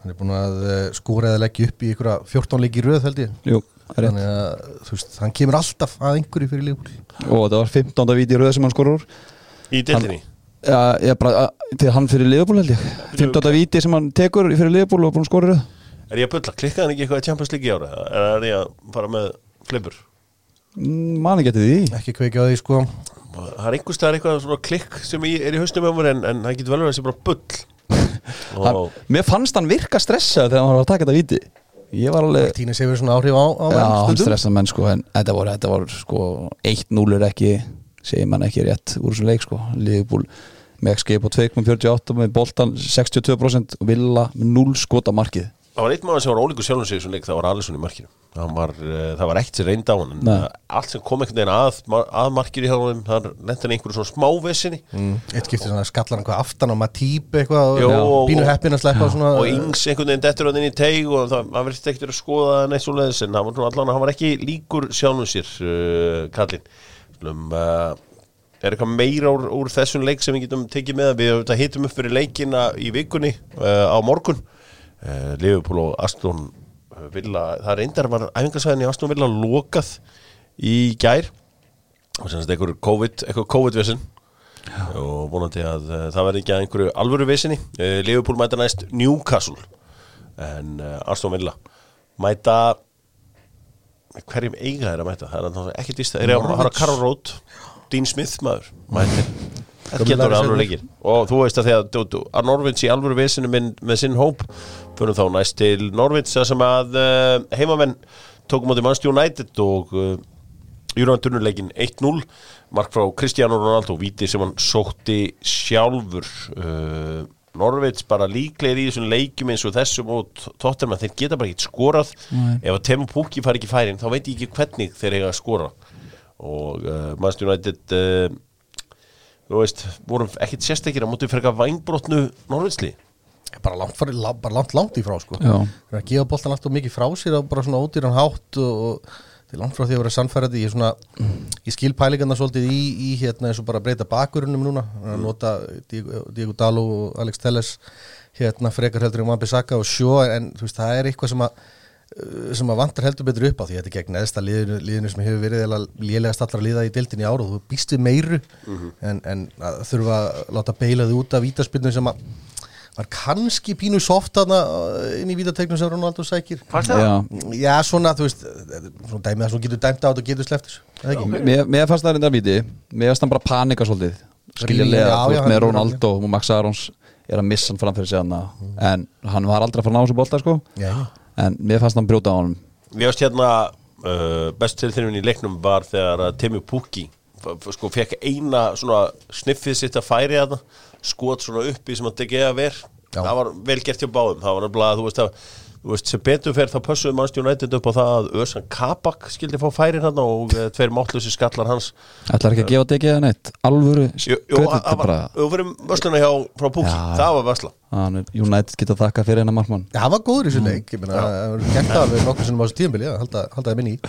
hann er búin að eh, skora eða leggja upp í ykkur 14 leiki röð held ég. Jú, það þannig að veist, hann kemur alltaf að einhverju fyrir lífapúli og þetta var 15. víti röð sem hann skorur úr. Í deildinni? Já, ég bara, til hann fyrir Liverpool held ég. 15. víti sem hann tekur fyrir Liverpool og búin röð. Er ég að bulla, klikkaði hann ekki eitthvað í Champions League í ára eða er ég að fara með flippur? Mm, mani getið því. Ekki kveikja á því sko það er einhvers staðar eitthvað svona klikk sem er í haustum mér en, en það getur vel verið að sé bara bull. Hann, og Mér fannst hann virka stressað þegar hann var að taka þetta víti. Ég var alveg Tíni hefur svona áhrif á, á Já, hann stressað menn sko en þetta voru, þetta voru sko 1-0 er ekki segir mann ekki rétt úr þessum leik sko. Liverpool með XG på 2.48 með boltan 62% og Villa með 0 skota markið það var eitt maður sem var ólíkur sjálfum sig í þessum leik það var Alisson í markinu. Það var, uh, það var ekkert sem reyndi á hann en Nei. uh, allt sem kom einhvern veginn að, að markinu hjá hann þar lendi hann í einhverju svona smávesinni. Mm. Eitt skipti svona skallar hann hvað aftan á Matip eitthvað Jó, og pínu heppin að sleppa svona og yngs einhvern veginn dettur hann inn í teig og það, það verðist ekkert verið að skoða það neitt svo leiðis en hann var, allan, hann var ekki líkur sjálfum sér uh, kallinn Slum, uh, er eitthvað meira úr, úr þessum leik sem við getum tekið með? Við hittum upp fyrir leikina í vikunni uh, á morgun uh, Liverpool og Aston Villa, það reyndar var æfingarsæðin í Aston Villa lokað í gær. Og semst einhver COVID, eitthvað COVID-vissin og vonandi að uh, það verði ekki að einhverju alvöru vissinni uh, Liverpool mæta næst Newcastle. En Aston Villa mæta hverjum eiga er að mæta? Það er ekkert víst, það er að fara Karol Rót Dean Smith maður mætir þetta getur alveg leikir og þú veist að þegar að Norvins í alvöru vesinu með, með sinn hóp fyrir þá næst til Norvins þar sem að uh, heimamenn tókum átti Manchester United og uh, Júrandunurleikin 1-0 mark frá Cristiano Ronaldo víti sem hann sótti sjálfur. Uh, Norveits bara líklegir í þessum leikjum eins og þessum og tóttum að þeir geta bara ekki skorað. Ef að Temo Pukki fari ekki færin þá veit ég ekki hvernig þeir eiga að skora. Og Manchester United uh, þú veist, vorum ekkit sérstakir að móti fyrir eitthvað vænbrotnu Norveitsli bara langt, bara langt, langt í frá sko. Það er að gefa boltan alltaf mikið frá sér og bara svona ódýran hátt og, og það er langt frá því að vera sannfærandi ég, svona, ég skil pælingarna svolítið í, í hérna eins og bara breyta bakurinnum núna. Að nota Diego, Dalo og Alex Telles hérna frekar heldur en Wambi Saka og sjó en þú veist það er eitthvað sem að sem að vantar heldur betur upp á því þetta er gegn neðsta liðinu, liðinu sem hefur verið lélegast allra liða í dildin í ára og þú býst við meiru en, en að þurfa að láta beila þið út af vítaspilnum sem að var kannski pínu soft þarna uh, inn í vítategnum sem Ronaldo sækir. Já, Já, svona, þú veist, svona dæmið að þú getur dæmt á þetta og getur ekki? mér, mér fannst það reynda viti Mér fannst hann bara panika svolítið veist hann með Ronaldo og Max Arons er að missa hann framfyrir sig hana En hann var aldrei að fara að ná þessu bolta sko. Já. En mér fannst hann brjóta á honum. Mér veist hérna uh, best til þinn í leiknum var þegar að Temi Pukki sko fekk eina svona sniffið sitt að færi að skot svona uppi sem að degja ver. Já. það var vel gert hjá báðum. Það var nefnilega, þú veist að veist, sem betur fer þá pössuðu Manchester United upp á það að Ösan Kabak skildi fá færin hann og uh, tveir máttlösi skallar hans. Ætlar ekki að gefa degið eða neitt? Alvöru það var, bara fyrir vösluna hjá frá Pukki, Já. það var Hann er United geta þakka fyrir hennar markmann. Já, hann var góður í þessu leik, ég meina, það var gert það við nokkur sem á þessu tíðanbili, já, halda, halda það minni í.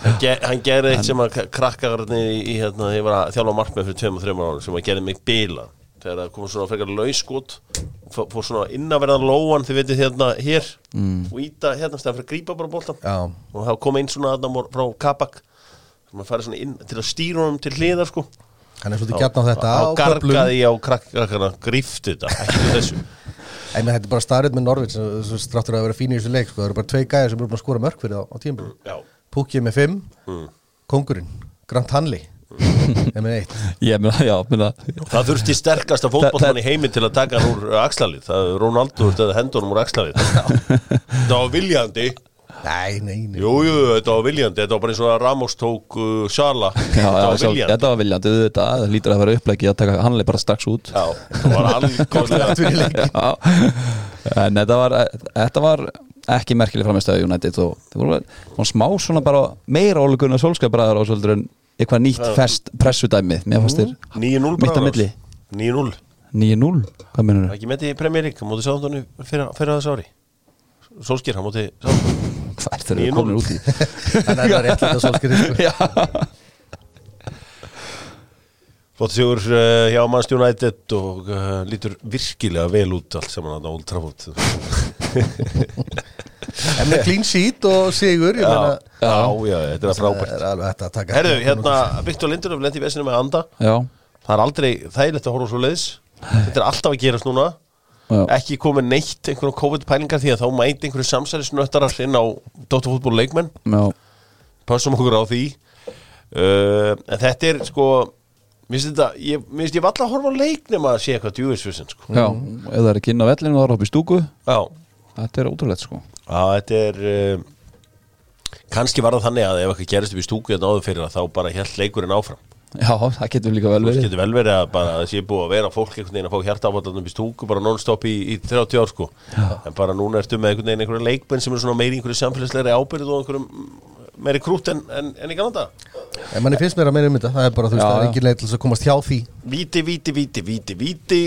Hann gerði eitt sem að krakkararni í, í hérna, ég var að þjálfa markmenn fyrir tveim og þreim ára sem að gerði mig bila þegar það kom svona frekar lauskot fór svona inn að verða lóan þið veitir hérna hér og íta hérna stæðan fyrir að grípa bara boltan Já, og það kom einn svona þarna frá Kabak sem að fara svona inn til að stýra honum til hliðar sko. Hann er svolítið gert á þetta á á köflum. gargaði á krakkarna grífti þetta, En þetta er bara starrið með Norvins, stráttur að vera fín í þessu leik, sko, það eru bara tvei gæðir sem eru búin að skora mörg fyrir það á. Já, Púkið með fimm, Mm. Kongurinn, Grant Hanley, er með eitt. Ég meina, já, meina það þurfti sterkasta fótballmann í heiminn til að taka hann úr axlalið það er Ronaldo þetta hendur hann úr axlalið það var viljandi. Nei, nei, nei. Jú, jú, þetta var viljandi, þetta var bara eins og að Ramos tók uh, Sala. Já, Þetta var viljandi. þetta var viljandi þetta, það lítur að vera uppleggi að taka hann bara strax út. Já, það var Já. en þetta var, þetta var ekki merkileg framistæði United og það voru smá svona bara meira ólíkunar sólskapbræðar á svolítið en eitthvað nýtt fest pressudæmið mér fannst þér 9-0 mitt á milli. 9-0, 9-0, hvað minnur það er ekki með því í Premier League, hann móti sáðan fyrir, þess ári? Solskjær, hann móti sáðan hvað er þeir 9-0. komin út í? Þannig að það er rétt þetta svolskir, sko. Já, Flott sigur uh, hjá Manchester United og uh, lítur virkilega vel út allt saman að Old Trafford. En með clean sheet og sigur, Já, meina, já, já, þetta er frábært. það er alveg hægt að taka. Herðu, hérna, Viktor Lindur lendi í vesinu með Anda já, Það er aldrei þægilegt að horfa svo leiðis Þetta er alltaf að gerast núna. Já. ekki komið neitt einhverjum COVID-pælingar því að þá mæti einhverju samsælisnöttarar inn á Dóttarfútból leikmenn passum okkur á því. Uh, en þetta er sko mér finnst ég, valla að horfa á leik nema að sé eitthvað djúvisvissin sko. já. ef það er ekki inn á vellinu það er upp í stúku. Já, þetta er ótrúlegt sko. Já, þetta er uh, kannski var það þannig að ef eitthvað gerist upp í stúku þetta áður fyrir að þá bara held leikurinn áfram. Já, það getur líka vel það verið. getur vel verið að bara að sé búið að vera fólk einhvern veginn að fá hjartáfallan upp í stúku bara non-stop í, í 30 ár sko. En bara núna ertu með einhvern veginn einhverju leikmenn sem er svona meiri einhverju samfélagslegri ábyrð og einhverjum meiri krút en, en, en í Kanada En manni finnst mér að meira um þetta, það er bara, þú veist, það er engin leið til þess að komast hjá því. Víti, víti, víti, víti, víti.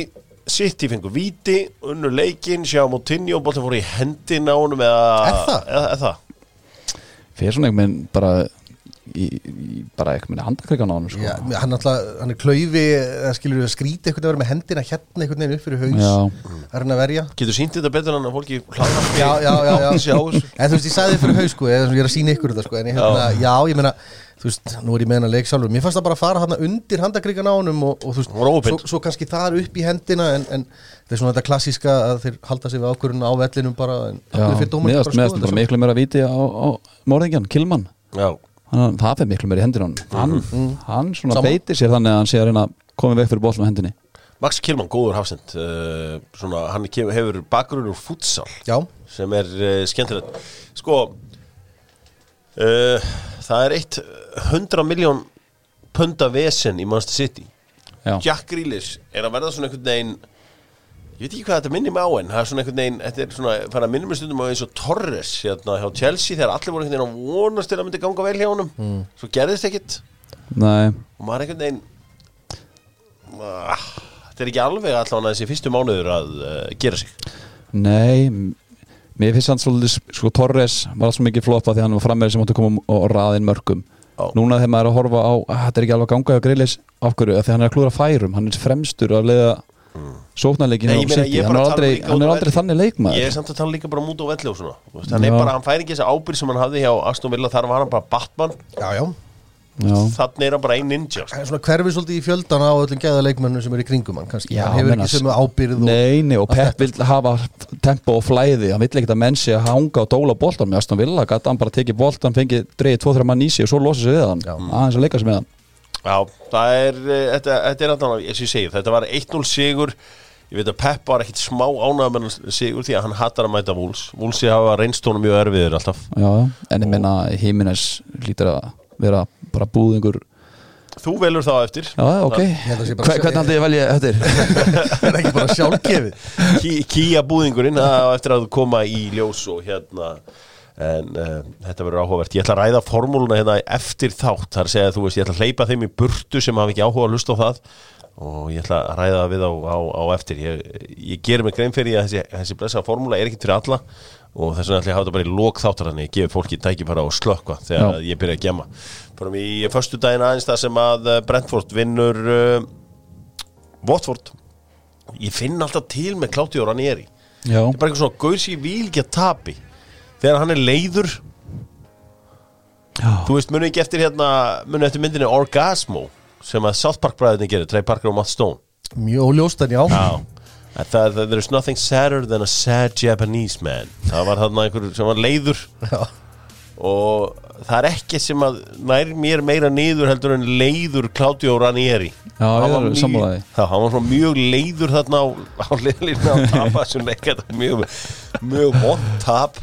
City fengur víti Unnu leikinn, sjá Moutinho Bóltan fór í hendin á honum eða, Er það? Eða, eða það? Fyrir svona einhvern veginn bara í, í bara eitthvað með handakrikan á hann sko. Já, hann, alltaf, hann er klaufi eða skilur við að skríti einhvern veginn með hendina hérna einhvern veginn upp fyrir haus Já. er hann að verja Getur sínt þetta betur en að fólki hlaða já, já, já, já. En þú veist, ég sagði þið fyrir haus sko, ég er að sína ykkur þetta sko, en ég, hérna, já. ég meina þú veist, nú er ég með hennar leik sjálfur mér fannst það bara að fara hann undir handakrikan á honum og, og þú veist, svo, svo kannski þar upp í hendina en, en það er svona þetta klassíska að þeir halda sig við ákvörðun á vellinum bara en Já, af hverju fer dómarinn meðast, bara að meðast skoða bara þetta miklu meira viti á, á morðingjan, Kilman Já, hann, það fyrir miklu meira í hendur hann hann, hann svona Sama. beitir sér þannig að hann sé að reyna að koma vekk fyrir bóðsum á hendinni. Max Kilman, góður hafsend uh, svona, Hann hefur bakgrunn úr futsal já, sem er uh, skemmtilegt. Sko uh, Það er eitt 100 miljón punda vesen í Manchester City. Já, Jack Grealish er að verða svona einhvern veginn ég veit ekki hvað þetta minnir mig á en það er svona einhvern veginn, þetta er svona fara að minnir mig stundum á eins og Torres hérna hjá Chelsea þegar allir voru einhvern veginn að vonast til að myndi ganga vel hjá honum. Mm. svo gerðist ekkit nei, og maður er einhvern veginn ah, þetta er ekki alveg allan þessi fyrstu mánuður að uh, gera sig. Nei mér finnst hann svolítið, sko Torres var alltaf mikið floppa því hann var frammeir sem átti að koma og raðin mörgum Já. núna þegar maður er að horfa á að þetta er ekki alveg að ganga á grillis af hverju, af því hann er að klúra færum hann er fremstur að leiða sóknarleikin Nei, á City, er hann er að aldrei, hann er aldrei þannig leikmaður. Ég er samt að tala líka bara út á velli og svona hann er bara, hann fær ekki þessa ábyrð sem hann hafði hjá Aston Villa, þar var hann bara Batman. Já, já. Já. þannig er hann bara ein ninja sko. Er hverfið svolítið í fjöldan á öllum gæða leikmönnum sem eru í kringum hann kannski, Já, hann hefur ekki sömu ábyrð og, Nei, nei, og Pep vill hafa tempo og flæði, hann vill ekkert að menn sé að hanga og dóla boltan með Aston Villa, hann bara tekið boltan, fengið dreigið 2-3 mann í sig og svo losa sig við hann, Já. það er, eh, þetta, þetta er alltaf, eins og ég segi, þetta var 1-0 sigur. Ég veit að Pep var ekkit smá ánægð með þennan sigur því að hann hattar að mæta Wools Woolsi hafa reynst honum mjög erfiður alltaf. Já, en ég meina Jimenez lítur að vera bara búðingur. Þú velur þá eftir. Já, ok, hvernig haldið ég velja eftir? það er ekki bara sjálfgefið. Kía búðingurinn það eftir að koma í ljós og hérna en uh, þetta verður áhugavert. Ég ætla að ræða formúluna hérna eftir þátt. Þar segja þú veist, ég ætla að hleypa þeim í burtu sem hafa ekki áhuga að hlusta á það. Og ég ætla að ræða það við á, á, á eftir. Ég, ég gerir mig grein fyrir að þessi, þessi blessa formúla er ekkit fyrir alla. Og þess vegna ætla ég að hafa þetta bara í lók þáttar þannig ég gefi fólki tækifæra og slökka þegar Já. ég byrja að gemma. Fórum í föstu daginn aðeins það sem að eh, Brentford vinnur uh, Watford. Ég finn alltaf til með Klátti og Ranieri. Já, þetta er bara eitthvað svona gaur sem ég vil ekki að tapi þegar hann er leiður já, þú veist, munu ekki eftir hérna munu eftir myndinni Orgasmo sem að South Park bræðinni gerir, Trey Parker og Matt Stone. Mjög óljóst en já. Að það, það, there's nothing sadder than a sad Japanese man. Það var þarna einhver sem var leiður. Já. og það er ekki sem að nær mér meira niður heldur en leiður Claudio Ranieri. Já, ég var er mjög- sammála því. Já, hann var svona mjög leiður þarna á, á liðlínu að tapa þessum leik. Þetta er mjög, mjög vond tap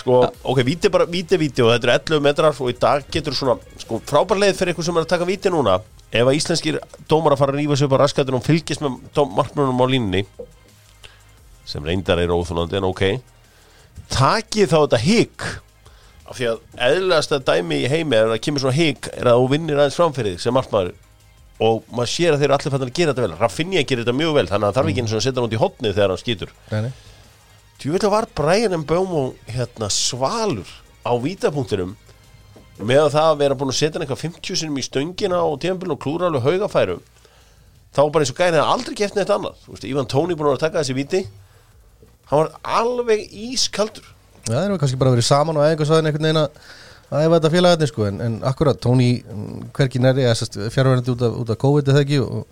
sko, ok, víti bara víti, víti og þetta er 11 metrar og í dag getur svona, sko, frábær leið fyrir ykkur sem er að taka víti núna. Ef að íslenskir dómar að fara að rífa sig upp á raskatur og fylgist með markmönnum á línni sem reyndar er óþúlandi en ok takið þá þetta higg af því að eðlilegasta dæmi í heimi er að kemur svona higg er að þú vinnir aðeins framfyrir þig sem markmaður. Og maður sér að þeir eru allir fannir að gera þetta vel. Raffinja gerir þetta mjög vel þannig að það þarf ekki eins og að setja hann út í hotnið þegar hann skýtur. Nei, Djúvill var Brian Mbeumo hérna svalur á vítapunktinum með að það að vera búin að setja eitthvað 50 sinum í stöngina og tíðanbíl og klúra alveg haugafærum. Þá var bara eins og gæðin að aldrei geft neitt annað. Veist, Ivan Tóni búin að vera að taka þessi víti. Hann var alveg ískaldur. Já, það er kannski bara verið saman og æfingarsvæðin einhvern veginn að að ef þetta félagarnir sko en, en akkurat, Tóni hverki næri fjárverðandi út, af- af COVID eða ekki? Og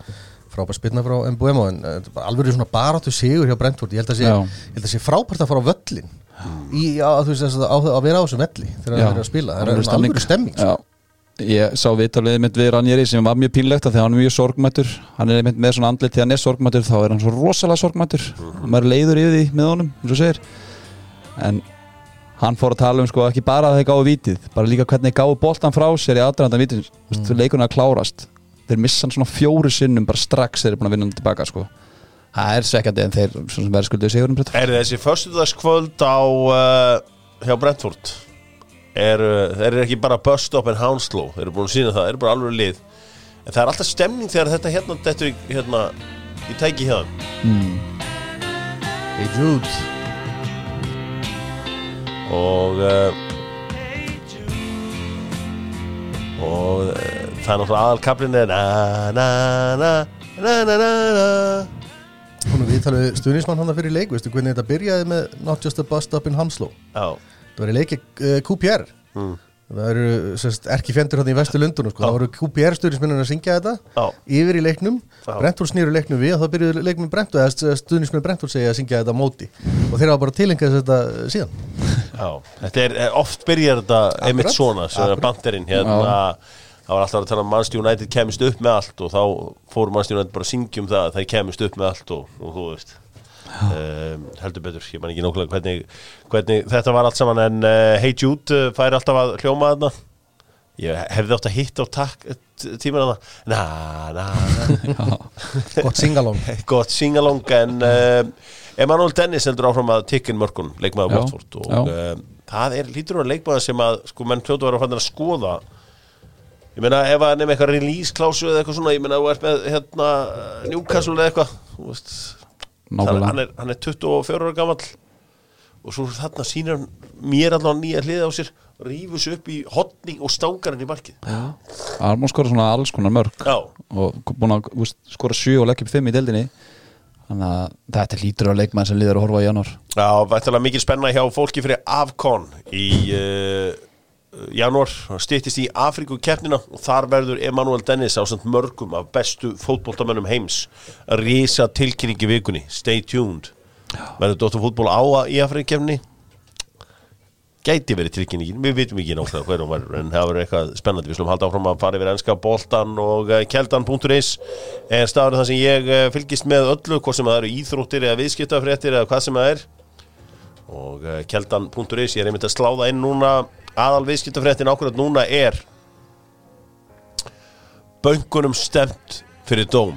frábær spilna frá MBM en uh, þetta er alveg svona baráttu sigur hjá Brentford. Ég held að sé, Já. ég held að sé frábært að fara á völlin í, á, veist, að, á, að vera á þessum velli þegar það er að spila, það er alveg stemming sko. Já, ég sá viðtalið mitt við Ranjeri sem var mjög pínlegt af því að hann er mjög sorgmættur hann er með svona andlit þegar hann er sorgmættur þá er hann svo rosalega sorgmættur og maður er leiður yfir því með honum, eins og segir. En hann fór að tala um sko ekki bara að þeir gáðu vítið bara líka hvernig gáðu boltan frá sér í aðdraðandan vítið. Mm. leikurinn að klárast þeir missa hann svona fjóru sinnum bara strax þeir eru búin að vinna hann tilbaka sko. Það er svekkjandi en þeir verður skulduð sigurum Er þessi föstudagskvöld á uh, hjá Brentford? Er, uh, þeir eru ekki bara bus stop en Hounslow, þeir eru búin að sína það, þeir eru bara alveg lið. En það er alltaf stemning þegar þetta hérna þetta hérna í tæki hjá þeim. Hey Jude og uh, og uh, það er náttúrulega aðalkablin er na na na na na na na Hún er viðtalið stuðnismann hann fyrir leik Veistu hvernig þetta byrjaði með Not just a bus stop in Hamslow Já, Það var í leiki uh, QPR mm. Það eru sérst, erki fjendur hann í vestu Lundunum sko. Já. Það voru QPR stuðnismennir að syngja þetta Já. Yfir í leiknum Já. Brentford snýru leiknum við og þá byrjuðu leikminn Brentford eða stuðnismenn Brentford segja að syngja þetta á móti og þeir hafa bara tilengað þetta síðan já Þetta er, eh, oft byrjar þetta einmitt svona sem er Akkurat. banderinn hérna Það var alltaf að tala um Manchester United kemist upp með allt og þá fór Manchester United bara að syngja um það að þeir kemist upp með allt og, og þú veist. Um, heldur betur, ég man ekki nákvæmlega hvernig, hvernig þetta var allt saman en uh, Hey Jude uh, fær alltaf að hljóma þarna. Ég hefði átt að hitta á takk tímur hana na na na. Gott singalong. Gott singalong en uh, Emanuel Dennis heldur áfram að tikkin mörkun leikmaður Watford og það er lítur að leikmaður sem að sko menn hljótu að vera að fannir að skoða ég meina ef að nefna eitthvað release klásu eða eitthvað svona, ég meina þú ert með hérna Newcastle eða eitthvað þannig, hann, er, hann er 24 ára gamall og svo þarna sýnir hann mér allan nýja hliða á sér rífur sér upp í hotni og stangar hann í markið. Armón skora svona alls konar mörg Já, og búin að skora 7 og leggja upp 5 í deildinni. Þannig að þetta lítur á leikmann sem líður að horfa í janúar. Já, vættalega mikil spenna hjá fólki fyrir Afcon í uh, janúar, stýttist í Afríku keppnina og þar verður Emanuel Dennis á samt mörgum af bestu fótboltamönnum heims. Að rísa tilkynningi vikunni. Stay tuned. Verður Dóttur fútból á í Afríku keppni gæti verið tilkynningin, við vitum ekki náttúrulega hver hún verður en það verður eitthvað spennandi, við slum halda áfram að fara yfir enska boltan og uh, keldan.is er staður þar sem ég uh, fylgist með öllu, hvort sem það eru íþróttir eða viðskiptafréttir eða hvað sem það er? Og uh, keldan.is ég er einmitt að sláða inn núna aðal viðskiptafréttin ákveðat núna er böngunum stemt fyrir dóm.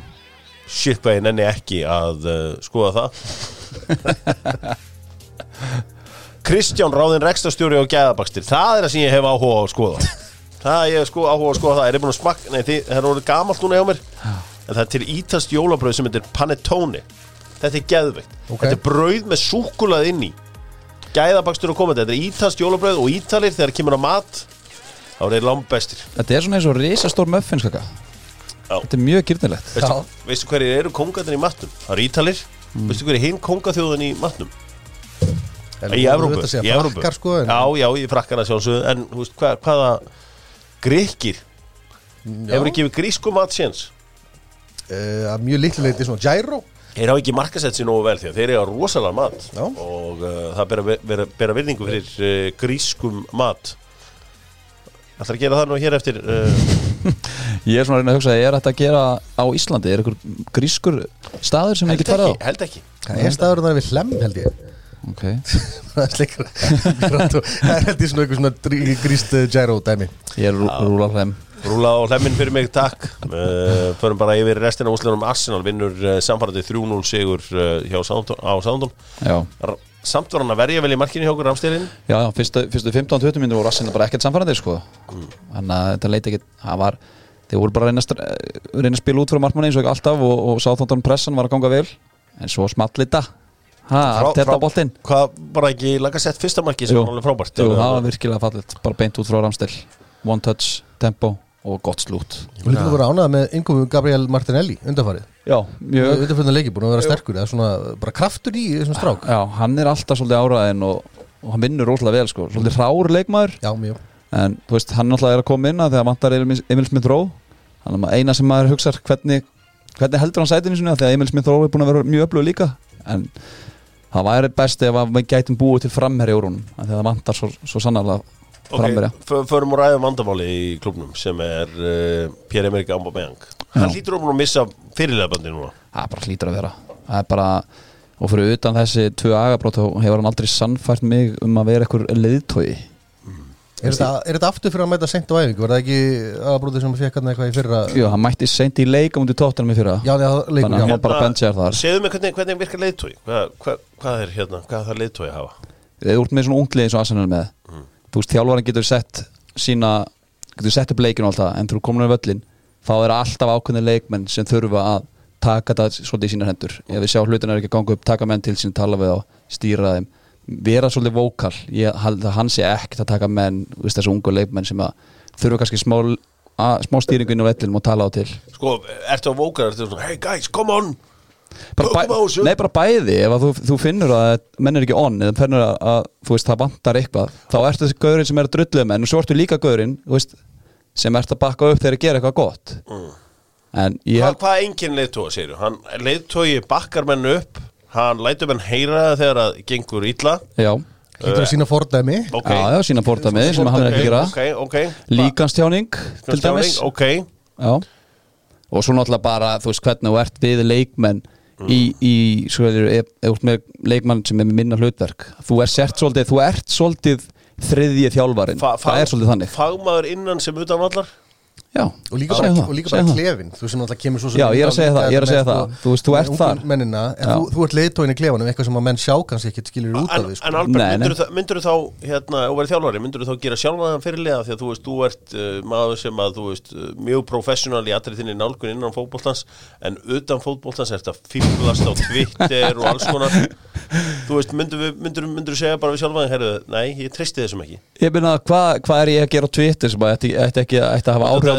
Ég nenni ekki að uh, skoða það. Kristján Ráðinn rekstastjóri og gæðabakstir það er það sem ég hef áhuga á að skoða. Það ég hef sko áhuga á að skoða það. Er ég búin að smakka, nei þið, það er orðið gamalt núna hjá mér. En það er til ítast jólabröð sem heitir panettone. Þetta er geðveikt, Ok. þetta er brauð með súkulað inn í gæðabakstur og komandi, þetta er ítast jólabröð og ítalir þegar kemur á mat þá er þeir langbestir Þetta er svona eins og risastór muffins kaka. Þetta er mjög gyrnilegt veistu, veistu hverju eru kongarnir í matnum? Það eru ítalir, veistu hverju hinn kongaþjóðin í matnum? Í Evrópu, í Evrópu. Sko en, já, já, í frakkana sjálfsögðu. En veist, hvað, hvaða gríkir hefur ekki gefið grísku mat séns uh, að mjög litlu leiti svona gyro þeir hafa ekki markasett sér nógu vel því að þeir eru rosalega mat Já. og uh, það bera, bera, bera virðingu fyrir uh, grískum mat Það að gera það nú hér eftir uh, Ég er svona að reyna að hugsa Er þetta að gera á Íslandi? Er einhver grískur staður sem ég held get farið á? ekki, held ekki Það er staður þar við hlem held ég Ok, Það er slikkur Það er held ég svona eitthvað svona gríst uh, gyro dæmi. Ég er rú- rúla hlem Rúla á hlemmin fyrir mig, takk. Uh, Förum bara yfir restina úslinum Arsenal vinnur uh, samfærandi 3-0 sigur uh, hjá á Sándón Já, Samt var hann að verja vel í markinu hjá okkur Ramstilin já fyrstu, fyrstu 15-20 minnur voru Rassina bara ekkert samfærandi sko. Þannig að þetta leiti ekki Það var, þeir voru bara að reyna, eh, reyna að spila út frá markmanni eins og alltaf og, og Sáþóndan pressan var að ganga vel. En svo small þetta Ha, þetta boltinn? Hvað bara ekki laga sett fyrsta marki sem var alveg frábært Jú, það var virkilega fallet, bara beint út frá Ramstil One touch, tempo og gott slút. Þú líka að vera ánægða með innkomu Gabriel Martinelli undanfarið. Já, mjög. Undanfarið leiki búin að vera sterkur Það er svona bara kraftur í þessum strák. Já, hann er alltaf svolítið áraðin og, og hann vinnur rótlega vel sko. Svolítið rár leikmaður. Já, mjög. En þú veist, hann náttúrulega er að koma inn að þegar vantar Emil Emil Smith Rowe. Þannig að eina sem maður hugsa hvernig, hvernig heldur hann sætinu sinni af Þegar Emil Smith Rowe er búin að vera mjög öflug líka. En það væri best ef við gætum búið til framherja úr hún Þegar það vantar svo, svo sannarlega framherja. Ok, förum og ræðum vandamáli í klubnum sem er uh, Pierre-Emerick Aubameyang. Hann Já. lítur um að missa fyrirleðabandi núna. Það bara hlýtur að vera. Það er bara, og fyrir utan þessi tvö agabrót hefur hann aldrei sannfært mig um að vera einhver leiðtói Er þetta, er aftur fyrir að mæta sent á æfingu? Var það ekki aðabrótið sem fekk hann eitthvað í fyrra? Jú, hann mætti seint í leik á mútið tóttunum í fyrra. Já, það leikur, Þannig að hann bara benchaður þar. Segðu mig hvernig, hvernig virkar leiðtói hvað, hvað, hvað er hérna, hvað þarf leiðtói að hafa? Þið ert með svona unglið eins og er með. Þú veist, þjálfarinn getur sett sína getur sett upp leikinu og allt það en þú komin á völlin þá er alltaf ákveðni leikmenn sem þurfa að taka þetta svolítið í sínar hendur. Ef við sjá hlutin er ekki að ganga upp, taka menn til sín tala við á, stýra þeim vera svolítið vókal. Hann sé ekkert að taka menn þú þessu ungu leikmenn sem þurfa kannski smá, smá stýringu inn á vellinum og tala á til. Sko, ertu á vókar, ertu svona Hey guys, come on! Bara þessu. Nei, bara bæði, ef þú, þú finnur að menn er ekki on, eða finnur að, að þú veist, það vantar eitthvað, þá ertu þessi gaurinn sem er að drulluð menn. Og svo ertu líka gaurinn þú veist, sem ert að bakka upp þegar að gera eitthvað gott. En ég held Hvað engin leiðtóa, segir Hann leiðtói bakkar menn upp Hann lætur menn heyra þegar það gengur illa. Já, Lítur að sína fordæmi. Ok. Já, já, sína með sem hann er ekki gera. Ok, ok líkanstjáning, til dæmis. Ok, Já. Og svo náttúrulega bara, þú veist, hvernig þú ert við leikmenn í, í svo er, ef, þú ert með leikmann sem er með minna hlutverk. Þú er sért svolítið, þú ert svolítið þriðji þjálfarinn, Fa- það er svolítið þannig. Fagmaður innan sem utan vallar Já, og líka bara, það, og líka bara klefin þú sem náttúrulega kemur svo Já, ég er að segja það, ég er að segja það. Þú veist, þú ert þar. mennina, en þú, þú ert leiðtóin í klefanum eitthvað sem að menn sjá kannski ekki skilur út af En, því sko. en Albert, myndur, myndur þá hérna, og verið þjálfari, myndur þá gera sjálfaðan fyrirlega því að þú veist, þú ert uh, maður sem að þú veist, uh, mjög professional í allri þinni nálgun innan fótboltans en utan fótboltans er þetta fíblast á Twitter og alls konar. Þú veist, myndur, myndur segja bara við sjálfaðan,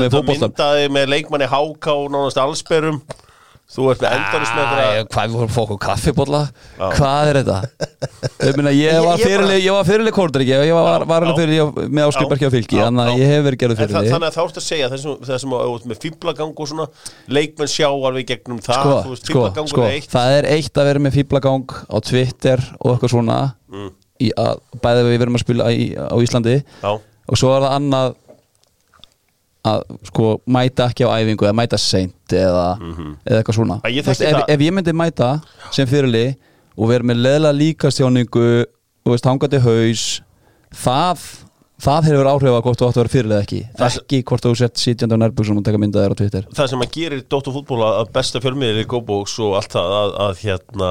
að sem að að mig í Þú myndaði með leikmanni háká og nánast allsberum. Þú ert með með Æ, einhverja Hvað við vorum fók og kaffibólla. Hvað er þetta? Meina, ég var fyrirlið kórdar ekki. Ég var, var hann Já. fyrir með áskipverki á fylki Já, Þannig að ég hef verið það, fyrirlið þannig að þá ertu að segja þessum, þessum að, að, með fýblagang og svona leikmenn sjá alveg gegnum það sko, þú veist, sko, fíblagangur sko, er eitt. Það er eitt að vera með fýblagang á Twitter og eitthvað svona Mm. í að bæði við verum að spila í, á Íslandi. Já. og svo er það annað að sko mæta ekki á æfingu eða mæta seint eða, eða eitthvað svona. Að ég veist, ef, ef ég myndi mæta sem fyrirli og vera með leðla líkastjáningu og veist hangandi haus það það hefur áhrif að hvort þú átt að vera fyrirlið ekki. Það- ekki hvort þú sett sitjandi á nærbuksum og taka myndaðir á Twitter. Það sem að gerir Dóttarfútból að besta fjölmiðir í GoBox og allt það að, að hérna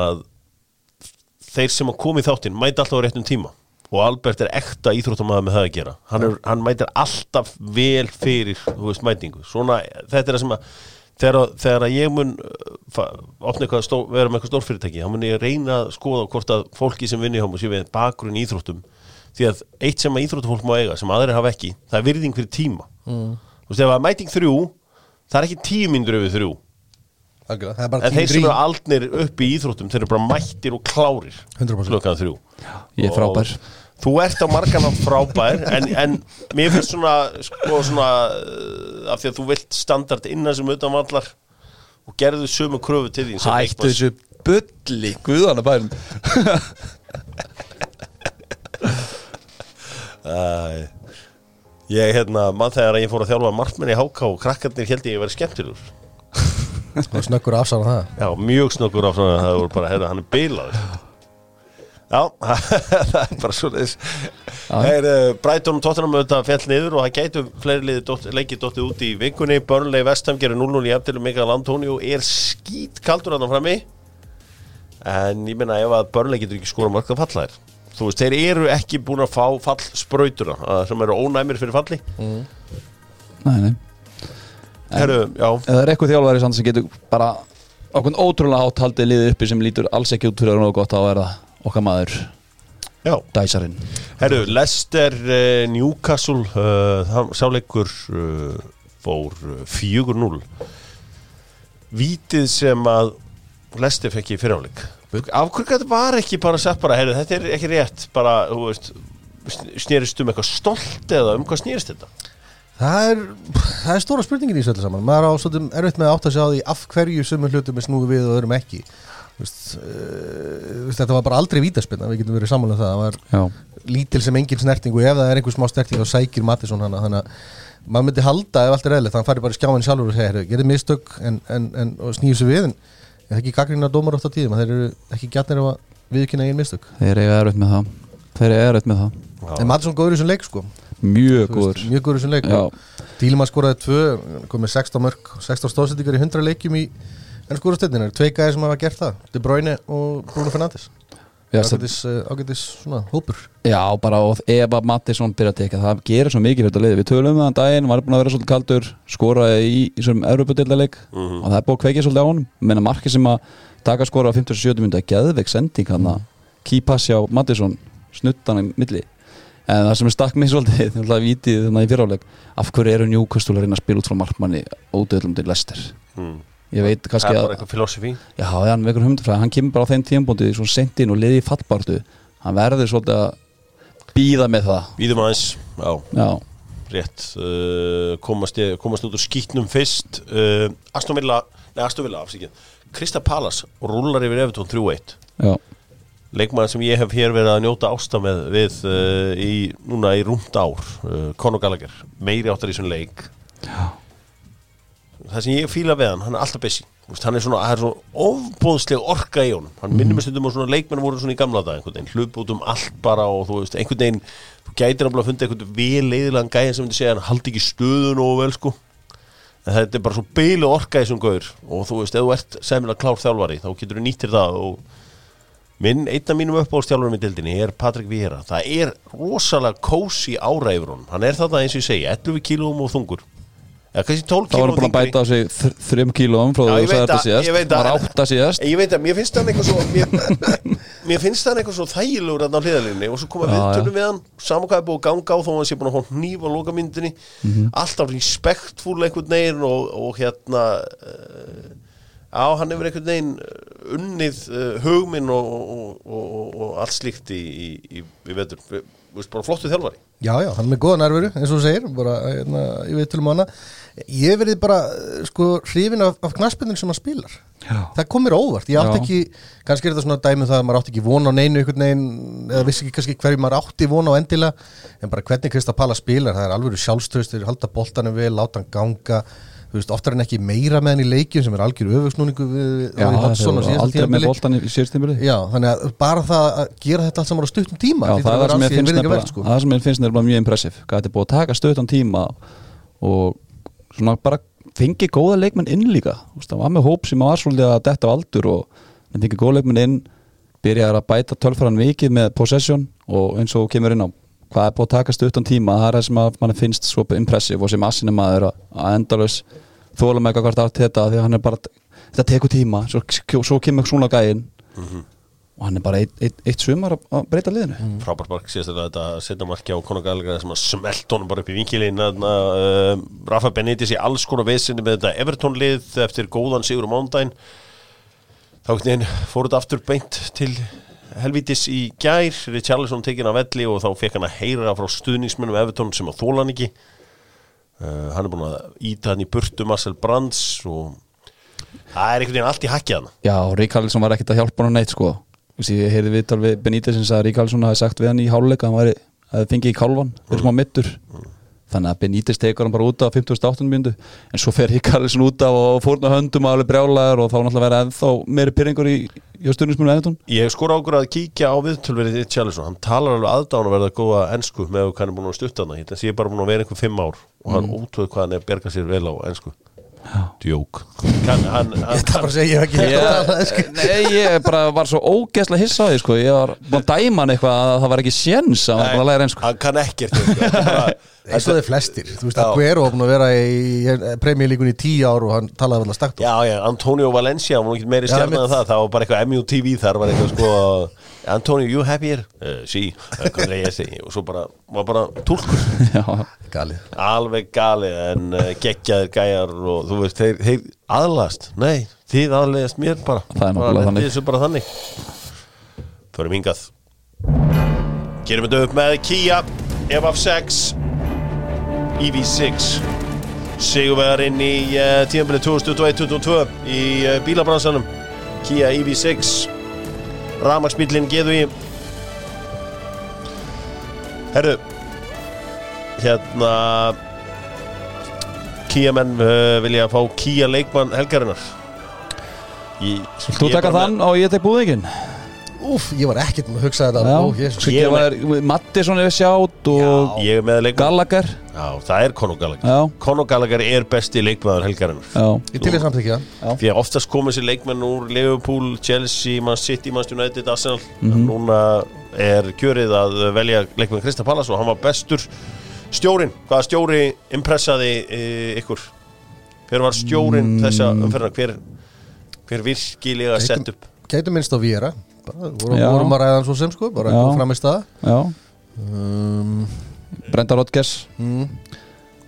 þeir sem að koma í þáttinn mæta alltaf á réttum tíma og Albert er ekta íþróttamæður með það að gera. Hann, er, hann mætir alltaf vel fyrir þú veist mætingu. Svona, þetta er það sem að þegar, þegar að ég mun uh, stó, vera með eitthvað stórfyrirtæki þá mun ég reyna að skoða hvort að fólki sem vinni hjá mér sé við bakgrunn í íþróttum. Því að eitt sem að íþróttafólk má eiga sem aðrir hafa ekki, það er virðing fyrir tíma. Mm. þú veist ef að mæting þrjú það er ekki tíu myndur yfir þrjú. Bara en þeir sem eru aldnir upp í íþróttum þeir eru bara mættir og klárir 100%. klukkan þrjú. Ég er frábær. Og Þú ert á margan átt frábær en, en mér finnst svona sko svona uh, af því að þú vilt standard innan sem utan vallar og gerðu sömu kröfu til þín Hættu þessu bulli Guðana bærum Æ, Ég hérna, mann þegar ég fór að þjálfa markmenn í HK og krakkarnir held ég að vera skemmtilegur. Og snöggur að afsána það. Já, mjög snöggur af svona það voru bara, heyrðu, hann er bilaður Já, það er bara svo leis er, uh, Brighton og Tottenham auðvitað fjall niður og það gætu fleiri leikið dottið út í vikunni. Burnley Vestham gerir 0-0 í eftir Mikael Antonio er skít kaldur að hann frammi. En ég meina ef að Burnley getur ekki skora mörg að falla þær þú veist, þeir eru ekki búin að fá fallsprautura uh, sem eru ónæmir fyrir falli. Nei, nei. Herru, já, það er eitthvað þjálfari samt sem getur bara okkur ótrúlega hátt haldið liðið uppi sem lítur alls ekki út fyrir að nógu er okkar maður já. Dæsarinn. Herru, Leicester uh, Newcastle uh, sáleikur uh, fór uh, 4-0 Vítið sem að Leicester fekk í fyriráleik Af hverju þetta var ekki bara sett bara herru, þetta er ekki rétt bara, þú veist snýrist um eitthvað stolt eða um hvað snýrist þetta? Það er, það er stóra spurningin í þessu öllu saman. Maður á svolítum erfitt með að átta sig á því af hverju sumum hlutum er snúið við og öðrum ekki. Þú veist, uh, þetta var bara aldrei vítaspinna, við getum verið sammála um það. Það var Já, lítil sem engin snerting og ef það er einhver smá snerting þá sækir Mattisson hana. Þannig að maður myndi halda ef allt er eðlilegt þannig að fari bara í skjáin sjálfur og segja "Heyrðu, gerði mistök en, en, en og snýju sig við en það er ekki gaggrina dómar oft á tíðum þeir eru ekki gætnir á að viðkynna eigin mistök. Þeir eru erfitt með það. Þeir eru erfitt með það. En Mattisson góður í þessum leik sko. Mjög góður. mjög góður í þessum leik. Dílimann skoraði tvö, komið 16 mörg 16 stóðsendingar í 100 leikjum í en skórastöndin, tvei gæði sem hafa gert það? De Bruyne og Bruno Fernandes? Ágætis, uh, svona hópur. Já, bara og ef að Mattisson byrja að teka það gerir svo mikið fyrir þetta liði, við tölum um það daginn var búin að vera svolítið kaldur, skoraði í í þessum Evropadildaleik og það er búin að kveikja svolítið á honum, menna markið sem að taka skora á 57 myndi að geðveik sending hann að kýpassi á Mattisson snuttan í milli. En það sem er stakk mig svolítið Þannig að vítið þannig í fyriráleik Af hverju eru að reyna að spila út frá markmanni Ódöðlum til Lester hmm. Ég veit kannski að Já, hann Hann kemur bara á þeim tímpúndi Svo sent inn og liði í fallbartu Hann verður svolítið að býða með það. Víðum aðeins, já, Já, rétt uh, komast, komast út úr skýtnum fyrst uh, Aston Villa, nei Aston Villa afsíkið Krista Pallas rúlar yfir Evertón 3-1 já, leikmaður sem ég hef hér verið að njóta ásta með við uh, í, núna í rúmt ár uh, Conor Gallagher, meiri áttar í svon leik. Já það sem ég fíla við hann, hann er alltaf busy. Veist, hann er svona, það er svona ofbóðsleg orka í honum. Hann minnir mig stundum á svona leikmenn voru svona í gamla dag einhvern veginn, hlup út um allt bara og þú veist, einhvern veginn, þú gætir að funda einhvern vel leiðilegan gæðin sem segja hann haldi ekki stöðun og vel sko. En þetta er bara svo beilu orka í þessum gaur og þú veist, ef þú ert semilega klár þjálfari þá getur þú nýttir það og minn, einn af mínum uppáhaldstjálfurum í dildinni er Patrik Vieira, það er rosalega kósi yfir honum, hann er þetta eins og ég segi 11 kílóum og þungur 12 Það var búin að bæta á sig þr- þrem kílóum frá Já, því að veit þetta að- síðast. ég veit að- að mér finnst hann eitthvað svo mér, mér finnst hann eitthvað svo þægilegur þarna á hliðalinni og svo koma Já, viðtölum við hann saman hvað er búið að ganga á þó að hann sé búin að hóna hníf á lokamyndinni. Mhm. alltaf respektfúl einhvern veginn og, og hérna uh, á hann hefur einhvern veginn uh, unnið uh, hugminn og, og, og, allt slíkt í, í, í, í vetur. Við- þú veist, bara flottu þjálfari. Já, já, hann er með góða nærveru, eins og þú segir bara, hérna, ég veit til um hana Ég verið bara, eh, sko, hrifin af, af knaspindin sem hann spilar. Já. Það kom mér á óvart, ég átti ekki kannski er þetta svona dæmi um það að maður átti ekki von á neinu einhvern veginn, eða vissi ekki kannski hverju maður átti von á endilega, en bara hvernig Krista Palla spilar, það er alveg sjálfströstur halda boltanum vel, láta hann ganga þú veist, oftar en ekki meira með hann í leikjum sem er algjör öfugsnúningu við, það er síðasta aldrei með tímabili. þannig að bara það að gera þetta allt saman á stuttum tíma Já, það að er það virðingarvert, nefnilega sko. það sem ég finnst nefnilega mjög impressiv hvað þetta er búið að taka stöðan tíma og svona bara fengi góða leikmenn inn líka það var með hóp sem var svolítið að detta á aldur og fengi góða leikmenn inn byrjaði að bæta tölfræðan vikið með possession og eins og kemur inn á hvað er búið að taka stöðan tíma? Það er það sem að mann finnst svo impressiv og sem assinni maður að, endalus þóla með eitthvað hvert þetta því að hann er bara þetta tekur tíma, svo, svo kemur svona gæinn. Og hann er bara eitt, eitt, eitt sumar að- breyta liðinu. Frábært mark síðast þetta setna marki á Gallagher sem að smelt honum bara upp í vinkilin uh, Rafa Benítez í alls konar vesinni með þetta Everton lið eftir góðan sigur um mándaginn þá fór þetta aftur beint til helvítis í gær Richarlison tekin af velli og þá fekk hann að heyra frá stuðningsmennum Everton sem að þóla hann ekki. Uh, hann er búin að íta hann í burtu Marcel Brands og það er einhvern veginn allt í hakkið hann. Já, Ríkarlsson var ekkert að hjálpa hann neitt sko. Ég heyrði viðtal við Benítez sem sagði að Ríkarlsson hafi sagt við hann í háluleika hann væri, að fengi í kálvan fyrir smá mittur þannig að Benítez tekur hann bara út af 58. myndu en svo fer Ríkarlsson út af og fórna höndum alveg brjálæður og þá náttúrulega verða ennþá meiri pyrringur í, í stundismunum eðutun Ég skor águr að kíkja á viðtölverið í Charlison, hann talar alveg aðdáðan að verða góða ensku með hvað hann er búin að stutta að ég er bara búin að vera einhver fimm ár og hann mm. útvöð hvað hann er að berga sér vel á ensku Djók. Kann, hann, hann, Það bara að segja, ég ekki ég, hægt að sko. Nei, ég bara var svo ógeðslega hissa á því sko. ég var búin að dæma hann eitthvað að það var ekki séns að hann var að læra einsku hann kann ekkert er bara- eins og þeir flestir, þú veist Já. að Guero var búin að vera í premjölíkunni í tíu ár og hann talaði að stakt Já, já, Antonio Valencia, hann var ekki meiri Já, stjarnan en það, það var bara eitthvað MUTV þar var eitthvað sko Antonio, you happy here? Uh, sí, og svo bara, var bara galið. Alveg gali en uh, geggjaðir gæjar og þú veist, þeir, þeir aðlast. Nei, þið aðlegast mér bara. Það er bara þannig. þessu bara þannig. Förum hingað. Gerum þetta upp með Kia FF6 EV6 Sigurvegarinn í uh, tíðanbilið 2021-2022 í uh, bílabransanum. Kia EV6 Ramagsbílinn geðu í Herru Hérna Kia menn uh, vilja fá Kia leikmann helgarinnar. Þú taka þann og ég tek búðingin Úf, ég var ekkert með að hugsa þetta. Já, Ó, Jesus. svo Ég þér Mattisson er sjátt og með- Ég er með leikmann Gallagher. Já, það er Conor Gallagher. Já, Conor Gallagher er besti leikmaður helgarinnar. Já, Ég til ég samþykja Því að oftast komið sér leikmenn úr Liverpool, Chelsea, Man City, Man United, Arsenal. Mhm. Núna er kjörið að velja leikmenn Krista Pallas og hann var bestur stjórin Hvaða stjóri impressaði e, ykkur? Hver var stjórin Mm. þessa umferðina? Hver, hver virkilega sett upp? Gætu minnst á Viera vorum, vorum að ræða svo sem sko bara kom fram í stað um, Brenda Rodgers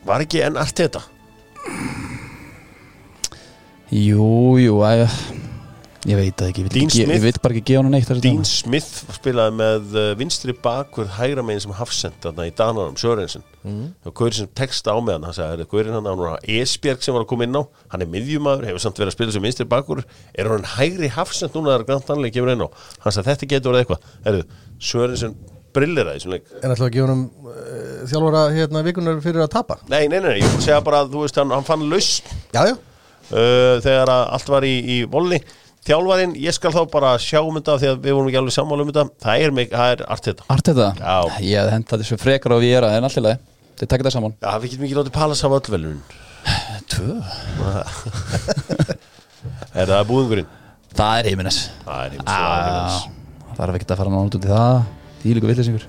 Var ekki enn allt þetta? Jú, jú, að, ég veit það ekki Dean ekki, Smith? ég vil bara ekki gefa hann neitt Dean dagana. Smith spilaði með uh, vinstri bakvörð hægra megin sem hafsend í Danarum, Sörensen mm. og Gaurin sem texta á með hann hann sagði, Gaurin hann á Esbjerg sem var að koma inn á. Hann er miðjumæður, hefur samt verið að spila sem vinstri bakvörð er hann hægri hafsend núna þegar Grant Hanley kemur inn á? Hann sagði þetta getur verið eitthvað. Heru, Sörensen brillir það í svona leik. En ætlaðu að gefa honum uh, þjálfara hérna vikunar fyrir að tapa? Nei, nei, nei, ég voru að segja bara að þú veist hann, hann fann laus uh, þegar að allt var í, í volni. Þjálfarinn, ég skal þá bara sjá um þetta því að við vorum ekki alveg sammála um þetta. Það er, er allt þetta Arteta? Já. Ég hefði hendað þessu frekar á Viera en allt Þið tekja það saman. Já, við getum ekki látið Pallas hafa öll velun Tvö? Er það búðingurinn? Það er Jimenez Það er hins vegar Það er ekki að fara nátt út í það. Því líka villisingur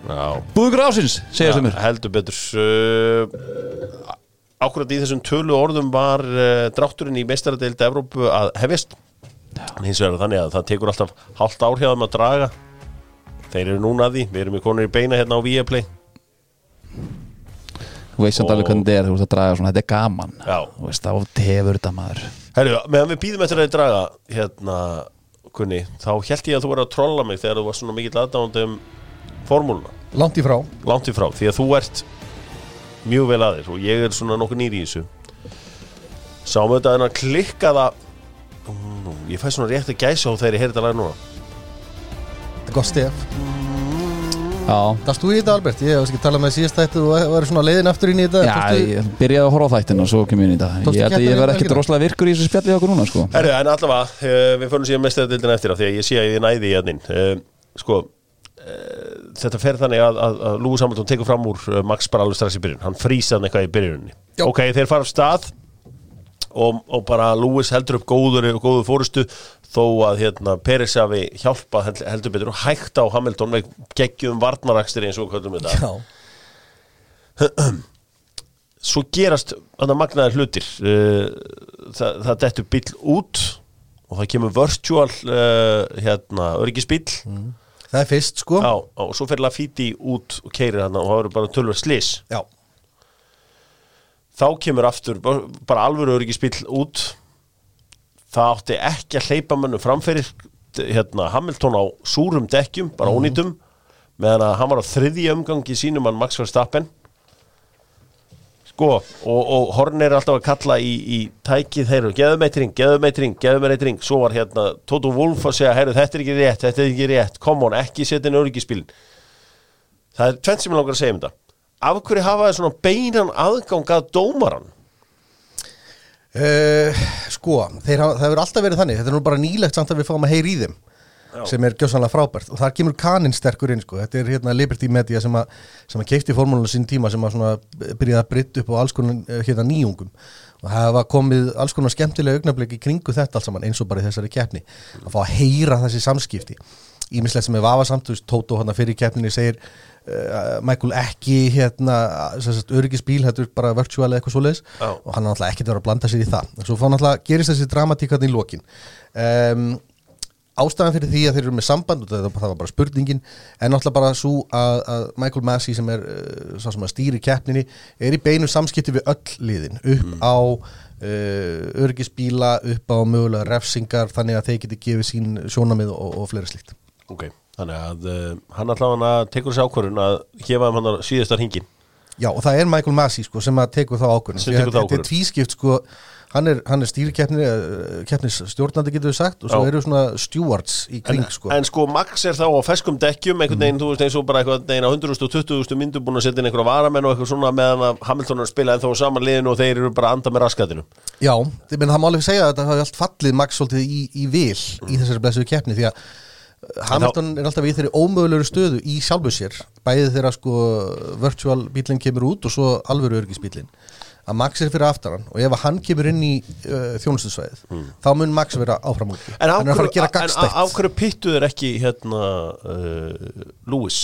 Já, Búðugur ásins, segja sem Já, heldur betur. Uh, Ákvörðat í þessum tölu orðum var uh, drátturinn í meistaradeild Evrópu að hefist hins vegar er þannig að það tekur alltaf hálft ár hjá þeim að draga. Þeir eru núna að því, við erum í konur í beina hérna á Viaplay Þú veist samt alveg hvernig þetta er Þú veist að draga svona, þetta er gaman. Já. Þú veist, þá tefur þetta maður. Herru, meðan við býðum eftir að þið draga hérna, kunni, þá held ég að þú var að trolla mig þegar þú var svona mikill aðdáðandi um formúluna, Langt í frá. Langt í frá því að þú ert mjög vel aðeins og ég er svona nokkuð nýri í þessu. Sáum við þetta en að klikka það Nú, ég fæ svona rétt að gæsa á þegar ég heyrði þetta lag núna. Þetta er gott stef Dast þú í þetta Albert? Ég hef ekki talað með síðast þetta og var svona leiðin aftur inn í þetta. Já Tókstu- ég byrjaði að horfa á þættin og svo kemur ég inn í þetta. Ég held að keppnina ég verð um ekkert rosalega virkur í þessu spjalli okkur núna sko. Herru, en allavega, uh, við förum síðan mestaradeildina eftir af því að ég sé að ég næði í hérna uh, sko uh, þetta fer þannig að, að, að Lúi Samhaldun tekur fram úr Max bara alveg strax í byrjun. Hann frýsaði eitthvað í byrjunni ok, þeir fara af stað og, og bara Lúis heldur upp góður góður fórustu þó að hérna, Peris hafi hjálpað held- heldur betur og hægt á Hamilton með geggjum varnarakstir eins og köllum þetta. Svo gerast magnaðar hlutir. Uh, það, það dettur bíl út og það kemur virtual uh, hérna, örgisbíl það er fyrst sko. Já, og svo fer Lafiti út og keirir hann og það verður bara tölver slis Já. þá kemur aftur bara alvöru örgisbíl út það átti ekki að hleypa mönnum framferir hérna, Hamilton á súrum dekkjum bara ónýtum meðan að hann var á þriðji umgangi sínum hann Max Verstappen. Sko, og, og Horn er alltaf að kalla í, í tækið þeirra, geðum eitt ring, geðum eitt ring, geðum eitt ring svo var hérna Toto Wolff að segja, herru þetta er ekki rétt, þetta er ekki rétt, come on, ekki setja inn öryggispílin það er tvennt sem ég langar að segja um þetta. Af hverju hafa það svona beinan aðgang að dómaran Uh, sko, þeir hafa, það hefur alltaf verið þannig. Þetta er nú bara nýlegt samt að við fáum að heyri í þeim Já. sem er gjössanlega frábært. Og þar kemur kaninn sterkur inn sko. þetta er hérna Liberty Media sem að, sem að keipti formúlunum sín tíma sem að svona byrjaði að brytta upp á alls konar eh, hérna nýjungum. Og það hafa komið alls konar skemmtilega augnablik í kringu þetta alls saman eins og bara í þessari keppni. Að fá að heyra þessi samskipti. Ímislegt sem er vafasamt, þú veist, Tóto hann fyrir keppninni segir Michael ekki hérna, öryggisbíl þetta er bara virtual eitthvað svoleiðis. Já. og hann er náttúrulega ekkert verið að blanda sér í það. En svo fá náttúrulega gerist þessi dramatíkarni í lokin. Um, ástæðan fyrir því að þeir eru með samband og það, var bara spurningin en náttúrulega bara svo að, að Michael Massey sem er uh, sá sem að stýri keppninni er í beinu samskipti við öll liðin. Upp á uh, örgisbíla upp á mögulega refsingar þannig að þeir geti gefið sín sjónamið og, og fleira slíkt. Ok, þannig að uh, hann allavega tekur þessi ákvörðun að gefa um hann síðastar hingin Já og það er Michael Massey sko sem að tekur þá þá þetta er ákvörðun. tvískipt sko hann er, er stýrikeppni keppnis stjórnandi getur við sagt og svo Já. eru svona stewards í kring en, sko. en sko Max er þá á feskum dekkjum einhvern veginn, þú veist eins og bara einhvern veginn á 120.000 myndu búin að setja inn einhverja varamenn og eitthvað svona meðan að Hamilton er að spila en þá saman liðinu og þeir eru bara að anda með raskatinu Já, menn það má alveg segja að þetta hafi allt fallið Max svolítið í, í vil í þessari blessuðu keppni því að Hamilton er alltaf í þeirri ómögulegur stöðu í sjálfu sér, bæðið þeirra sko virtual bílinn kemur út og svo alvöru örgisbílinn að Max er fyrir aftaran og ef hann kemur inn í uh, þjónustusvæðið, þá mun Max vera áfram úti, En hann er að fara að gera en á- gagstætt á hverju pittu þeir ekki hérna uh, Lewis?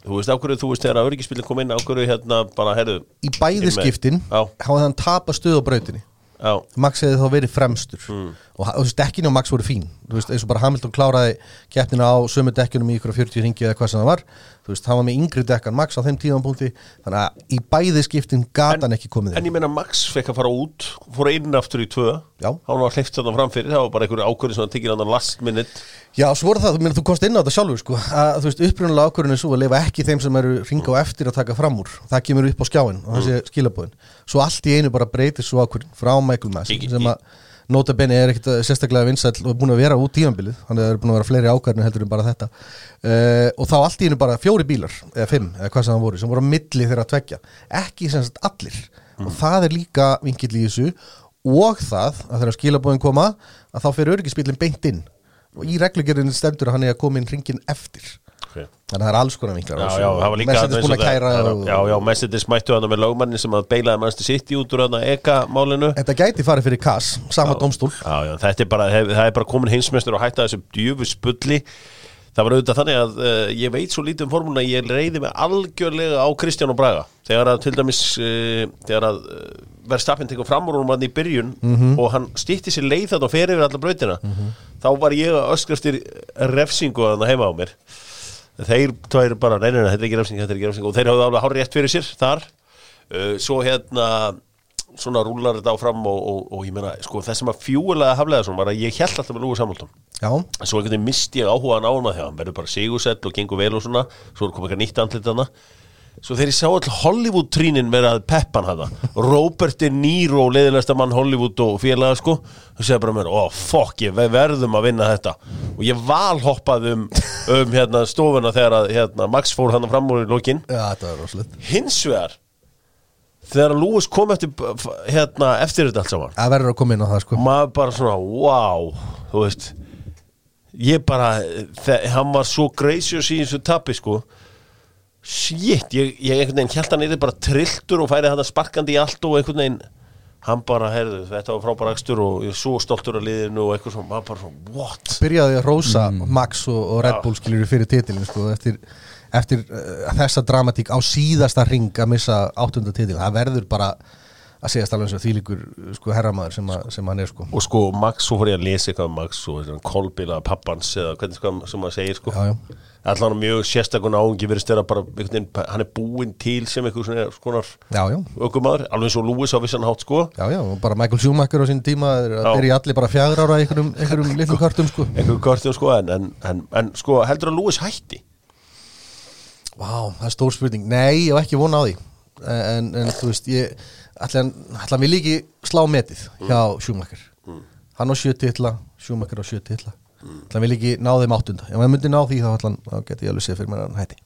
Þú veist, á hverju, þú veist, þegar öryggispilin kom inn á hverju hérna bara, herðu í bæði Inn með- skiptin Já. hafði hann tapað stöð á brautinni. Já, Max hefði þá verið fremstur. Mm. Og ha- þú veist, dekkin á Max voru fín. Veist, eins og bara Hamilton kláraði keppnina á sömu dekkunum í ykkur 40 ringi eða hvað sem það var. Þú veist, hann var með yngri dekkan Max á þeim tíðanpunkti þannig að í bæði skiptin gat hann ekki komið En inn. ég meina Max fekk að fara út Fór inn aftur í tvö. Já. Hann var hleyft þarna framfyrir Það var bara einhverju ákvörði sem hann tekið hann last minute. Já, svo voru það, meina, þú komst inn á þetta sjálfur sko, að þú veist, upprunalega ákvörðin er svo að lifa ekki þeim sem eru ringa á eftir að taka fram úr. Það kemur upp á skjáin og þessi mm. skilabóðin svo allt í einu bara breytir svo ákvörðin frá Michael Mass sem að nota benni er ekkert sérstaklega vinsæll og er búin að vera út tímanbilið þannig að það er búin að vera fleiri ákvörðin heldur en bara þetta. Uh, og þá allt í einu bara fjóri bílar eða fimm, eða hvað sem það voru, sem voru á milli þeirra að tvekja, ekki sem sagt allir. Og það er líka vinkill í þessu og það að þegar skilabóðin koma að þá fyrir öryggisbílinn beint inn. Og í reglugjörðin stendur hann er að koma inn ringin eftir okay. þannig að það er alls konar líka Mercedes búin að kæra og, já, já, Mercedes mættu hann með lögmanni sem að beilaði mannstu sitt í út úr hann eka-málinu þetta gæti farið fyrir kass, sama domstól Já, já, þetta er bara, það er bara komin heimsmeistur og hætta þessu djöfu spulli Það var auðvitað þannig að uh, ég veit svo lítið um formúluna ég reyði mig algjörlega á Kristján og Braga. Þegar að til dæmis uh, þegar að uh, verðstafinn tekur fram úr hún hann í byrjun og hann stýtti sér leið þarna og fer yfir alla brautina þá var ég að öskra eftir refsingu að hann heima á mér þeir tværi bara, nei, nei, nei, þetta er ekki refsing, þetta er ekki refsing. Og þeir hafði alveg hár rétt fyrir sér þar. Uh, svo hérna svona rúlar þetta áfram og, og, og ég meina, sko, það sem að fjúlega haflega svona var að ég held alltaf með Lúi Samhaldum já, svo einhvern veginn misti ég áhugaðan á hana þegar hann verður bara sigursett og gengur vel og svona. Svo er komið eitthvað nýtt andlit hana svo þegar ég sá all Hollywood-trínin vera að peppan hana Robert De Niro leiðilegsta mann Hollywood og félaga sko þú segir bara mér, ó fokk, ég verðum að vinna þetta. Og ég valhoppaði um, um hérna, stofuna þegar að hérna, Max fór hann fram úr í lokin. Já, þetta var rosalegt. Hins vegar þegar Lewis kom eftir hérna, eftir þetta allt saman það verður að koma inn á það sko. maður bara svona, wow þú veist. Ég bara, þe- hann var svo gracious í þessu tapi sko shit, ég, ég einhvern veginn held hann yfir bara trilltur og færi hann sparkandi í allt og einhvern veginn hann bara, heyrðu, þetta var frábæra akstur og ég er svo stoltur af liðinu og eitthvað svona, maður bara svona, what? byrjaði að rósa Max og, og Red. Bull skiljur fyrir titilin sko, eftir, eftir uh, þessa dramatík á síðasta ring að missa áttunda titil, það verður bara að segja alveg eins og þýlíkur sko, herramaður sem, sem hann er sko. Og sko Max, svo fór ég að lesa eitthvað um Max og þessi kolbila pappans eða hvernig sko sem maður segir sko. Allan mjög sérstakun áhengi verið stera bara, veginn, hann er búinn til sem einhver svona skonar ökumadur, alveg eins og Lewis á vissan hátt sko. Já, já, og bara Michael Schumacher á sín tíma er byrja allir bara fjagur ára í einhverjum, einhverjum litlum kartum sko. Kortum sko en, en, en, en sko heldur að Lewis hætti? Vá, það er stór spurning. Nei, ég hef ekki vona á því. En, en þú veist, ég ætla hann, ætla hann vil ekki slá metið hjá Schumacher? Hann á sjö titla, Schumacher á sjö titla. Ætla hann vil ekki ná þeim áttunda? Ef hann myndi ná því þá, ætla hann, þá geti ég alveg séð fyrir mér að hann hætti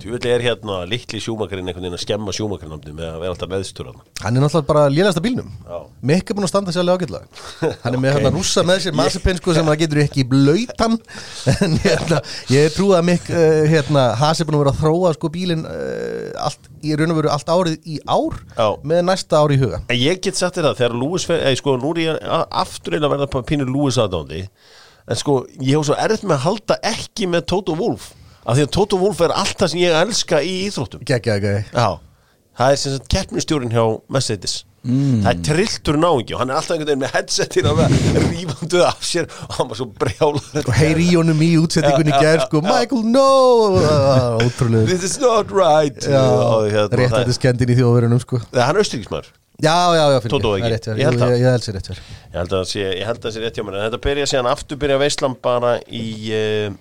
Tjúvillig er hérna litli sjúmakarinn einhvern veginn að skemma sjúmakarnamni með að vera alltaf meðstur hann Hann er náttúrulega bara lélasta bílnum. Já. Mikk er búin að standa sér alveg ágætlega. Hann er með Ok. hérna rússa með sér Mazepin sko sem það getur ekki blöytan En hérna, ég trú að Mikk uh, hérna, Has er búin að vera að þróa sko bílinn uh, í raun og veru allt árið í ár Já. með næsta ár í huga. En ég get sagt þér það, þegar fer, eða sko, nú er ég aftur einn að verða pínur Lewis aðdándi En sko, ég hef svo erfitt með að halda ekki með Toto Wolff Af því að Toto Wolff er allt það sem ég elska í íþróttum. Gekja, ekki Já, það er sem sagt keppnistjórin hjá Mercedes. Mm. Það er trilltur náingi og hann er alltaf einhvern veginn með headsetin og rífanduð af sér og hann var svo brjálar og heyri í honum í útsettingunni já, sko. Michael, no! Ótrúlega This is not right. Og hérna, réttandi það- skendin í þjóðverunum sko. Það er hann austuríkismar Já, já, já, Tótó ekki. rétt rétt að ég held að það sé rétt hjá mér En þetta byrja síðan aftur byrja veislam bara í, uh,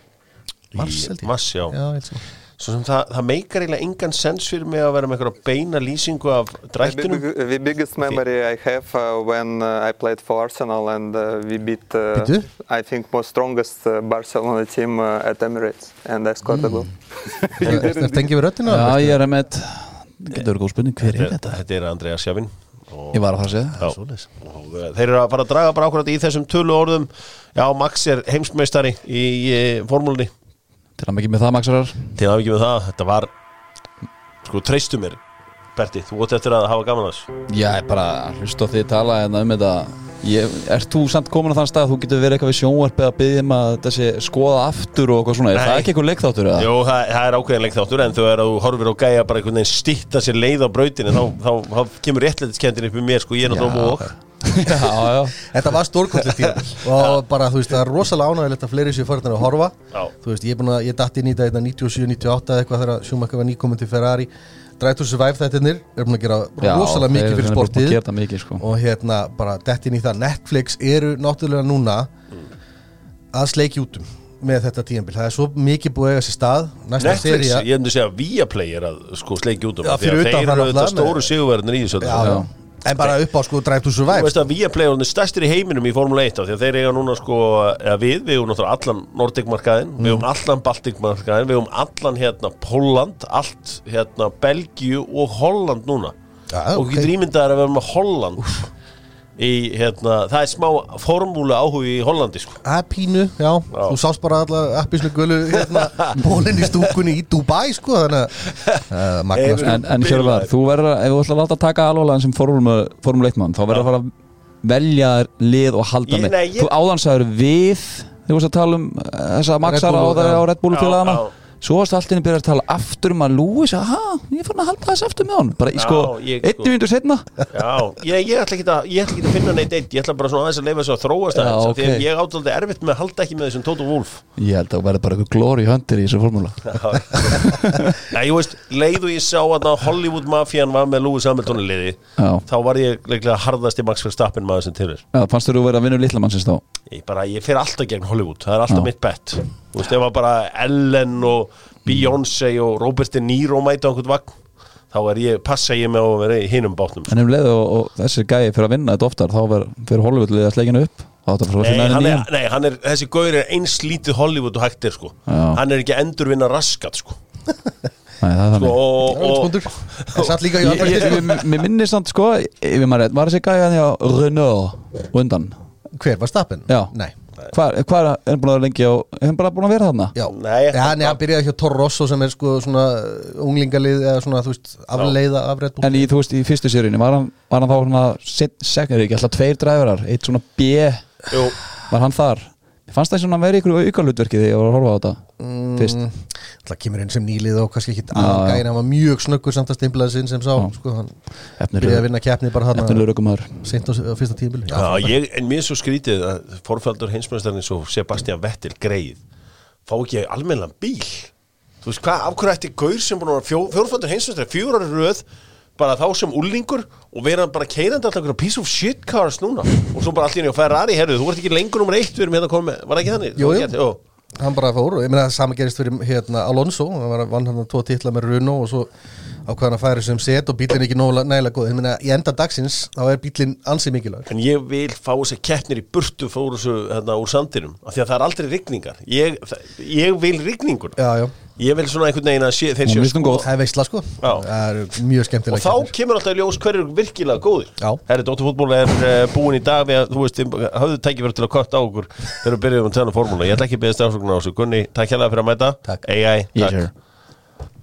Mars, held ég. Mars, já. Já, ég held sér Svo sem það, það meikar eiginlega engan sens fyrir mig að vera með eitthvað beina lýsingu af The, drættunum big, the biggest memory I have uh, when uh, I played for Arsenal and uh, we beat, uh? I think, most strongest uh, Barcelona team uh, at Emirates, and I scored a goal. Þetta ekki við röddina? Já, ég er með Þetta getur góð spurning, hver er þetta? Þetta er Andrea Sjafin Ég var að fara að segja uh, þeir eru að fara að draga bara ákvæmt í þessum tölu orðum Já, Max er heimsmeistari í formúlunni Til að mikið með það, Maxarar Til að ekki með það, þetta var Sko, treystu mér Berti, þú ótt eftir að hafa gaman að þess Já, ég bara hlust á því að tala en um þetta. Ég, Ert þú samt komin á þann stað að þú getur verið eitthvað við sjónvarp eða byggðið um að þetta sé skoða aftur og eitthvað svona, er það ekki eitthvað leikþáttur? Jú, það, það er ákveðinleikt þáttur en þú er að horfir og gæja bara einhvern veginn stitta sér leið á brautinu þá, þá, þá kemur réttlætiskendin upp í mér sko, ég er náttúrulega Þetta var stórkostlega tíma og bara þú veist það er rosalega ánægilegt að fleiri séu farin að horfa. Já. þú veist ég er búin að ég datt inn í þetta 97-98 eða eitthvað þegar Schumacher var nýkomin til Ferrari. Drive to Survive þættirnir er búin að gera Já, rosalega mikið fyrir sportið. mikið, sko. og hérna bara dett inn í það. Netflix eru náttúrulega núna að sleiki útum með þetta tímabil, það er svo mikið búið að eiga sér stað. Næsta Netflix, sería ég hefndi að segja Viaplay er að sko sleikja út um Já, fyrir utan þeir það eru þetta náttúrulega, stóru sigurverðinir í þessu. En bara upp á sko Drive to Þú Survive veist að Viaplay er stærstir í heiminum í Formule 1 af því að þeir eiga núna sko, við, við hefum náttúrulega allan Nordic-markaðin, við hefum allan Baltic-markaðin, við hefum allan hérna Póland, allt hérna Belgíu og Holland núna. Já, og ok. getur ímyndaðar að vera með Holland í hérna, það er smá formúlu áhuga í Hollandi sko að pínu, já, þú sást bara alla appislu gulu hérna bólinn í stúkunni í Dubai sko þannig að uh, magna Hefur- sko En, en. Hjörvar, þú verður að, ef þú ætla að láta taka alvarlega sem formule 1 mann, þá verður að fara að velja lið og halda með ég- Þú áðansæður við þú varst að tala um uh, þessa maxara á, það já. á Red Bull Já, félagana já. Svo varst allt inni byrjað að tala aftur um að Lewis aha, ég fann að halda þess aftur með hann bara í Já, sko, ég- einn sko- vindur setna Já, ég, ég ætla ekki að, að finna neitt eitt, ég ætla bara svona aðeins að leifa þessu að þróast Já, aðeins, ok. því að ég átaldi erfitt með að halda ekki með þessum Tóta Wolf Ég held að það verður bara eitthvað glóri höndir í þessu formúla. Nei, ég veist, leið og ég sá að Hollywood mafían var með Lewis Hamilton liði Já. þá var ég leiklega harðast í Max Verstappen maður sem til er. Já, fannst þú verið að ég, ég fer alltaf gegn Hollywood, það er alltaf Já. mitt bett Þú veist, ef að bara Ellen og Beyoncé og Robert De Niro mæta á einhvern vagn þá er ég, passa ég með að vera í hinum bátnum En um leið og, og þessi gæi fyrir að vinna þetta oftar þá ver- fyrir Hollywoodlið að sleikina upp? Að Nei, hann er, nei, hann er, þessi gaur er eins lítið Hollywood og hægt er sko. Já. Hann er ekki að endurvinna raskat sko, Nei, það er sko þannig Það er satt líka í ég- Mér minnir samt sko ef ég maður rétt, Var þessi gæi hann hjá Renault og undan? Hver var stappin? Já. Nei Hvað er. Hann búin að vera lengi og er hann bara búin að vera þarna? Já, Nei, ja, hann, hann byrjaði hjá Toro Rosso sem er sko svona unglingalið eða svona, þú veist, afleiða af Red Bull. En í, þú veist, í fyrstu sérinu var hann, var hann þá svona sekundar ekki, alltaf tveir dræfarar eitt svona B, jú, var hann þar? Fannst það svona að vera ykkur aukalutverki þegar ég var að horfa á þetta fyrst. Það kemur inn sem nýlið og kannski ekki aðgæðin, hann var mjög snöggur samt að stimplaði sinn sem sá, sko, hann byrjaði að vinna keppni bara hann seint á, fyrsta ég, en mér er svo skrítið að forfældur heimsmyndstarinn svo Sebastian Vettel greið. Fá ekki almennilega bíl? Þú veist hvað, af hverju ætti gaur sem búin að fjórfældur heimsmyndstarinn fjórar röð bara þá sem úlingur og vera bara keirandi alltaf einhverja piece of shit cars núna? Og svo bara allir í að Ferrari, herru, þú ert ekki lengur nummer eitt við erum hérna að koma var það ekki þannig? Jú, jú. Hann bara fór og ég meina það sama gerist fyrir hérna Alonso, hann var vann hann tvo titla með Runo og svo ákvæðan að færa sem set og bílinn ekki nægilega góð ég meina í enda dagsins þá er bílinn ansi mikilvægur. En ég vil fá þessi keppnir í burtu fór þessu hérna, úr sandinum af því að það er aldrei rigningar. Ég, ég vil rigningur já, já, ég vil svona einhvern veginn að sé, þeir séu góð. það er veistla sko það er mjög og skemmtilega þá kemur alltaf í ljós hver eru virkilega góðir Já. Herri, Dóttarfútból er uh, búin í dag við að, þú veist, hafðu tækifæri til að kvarta á okkur þegar við byrjum að tala um formúla, ég ætla ekki að beðast afsökunar á þessu Gunni, takk hérlega fyrir að mæta. AI, takk.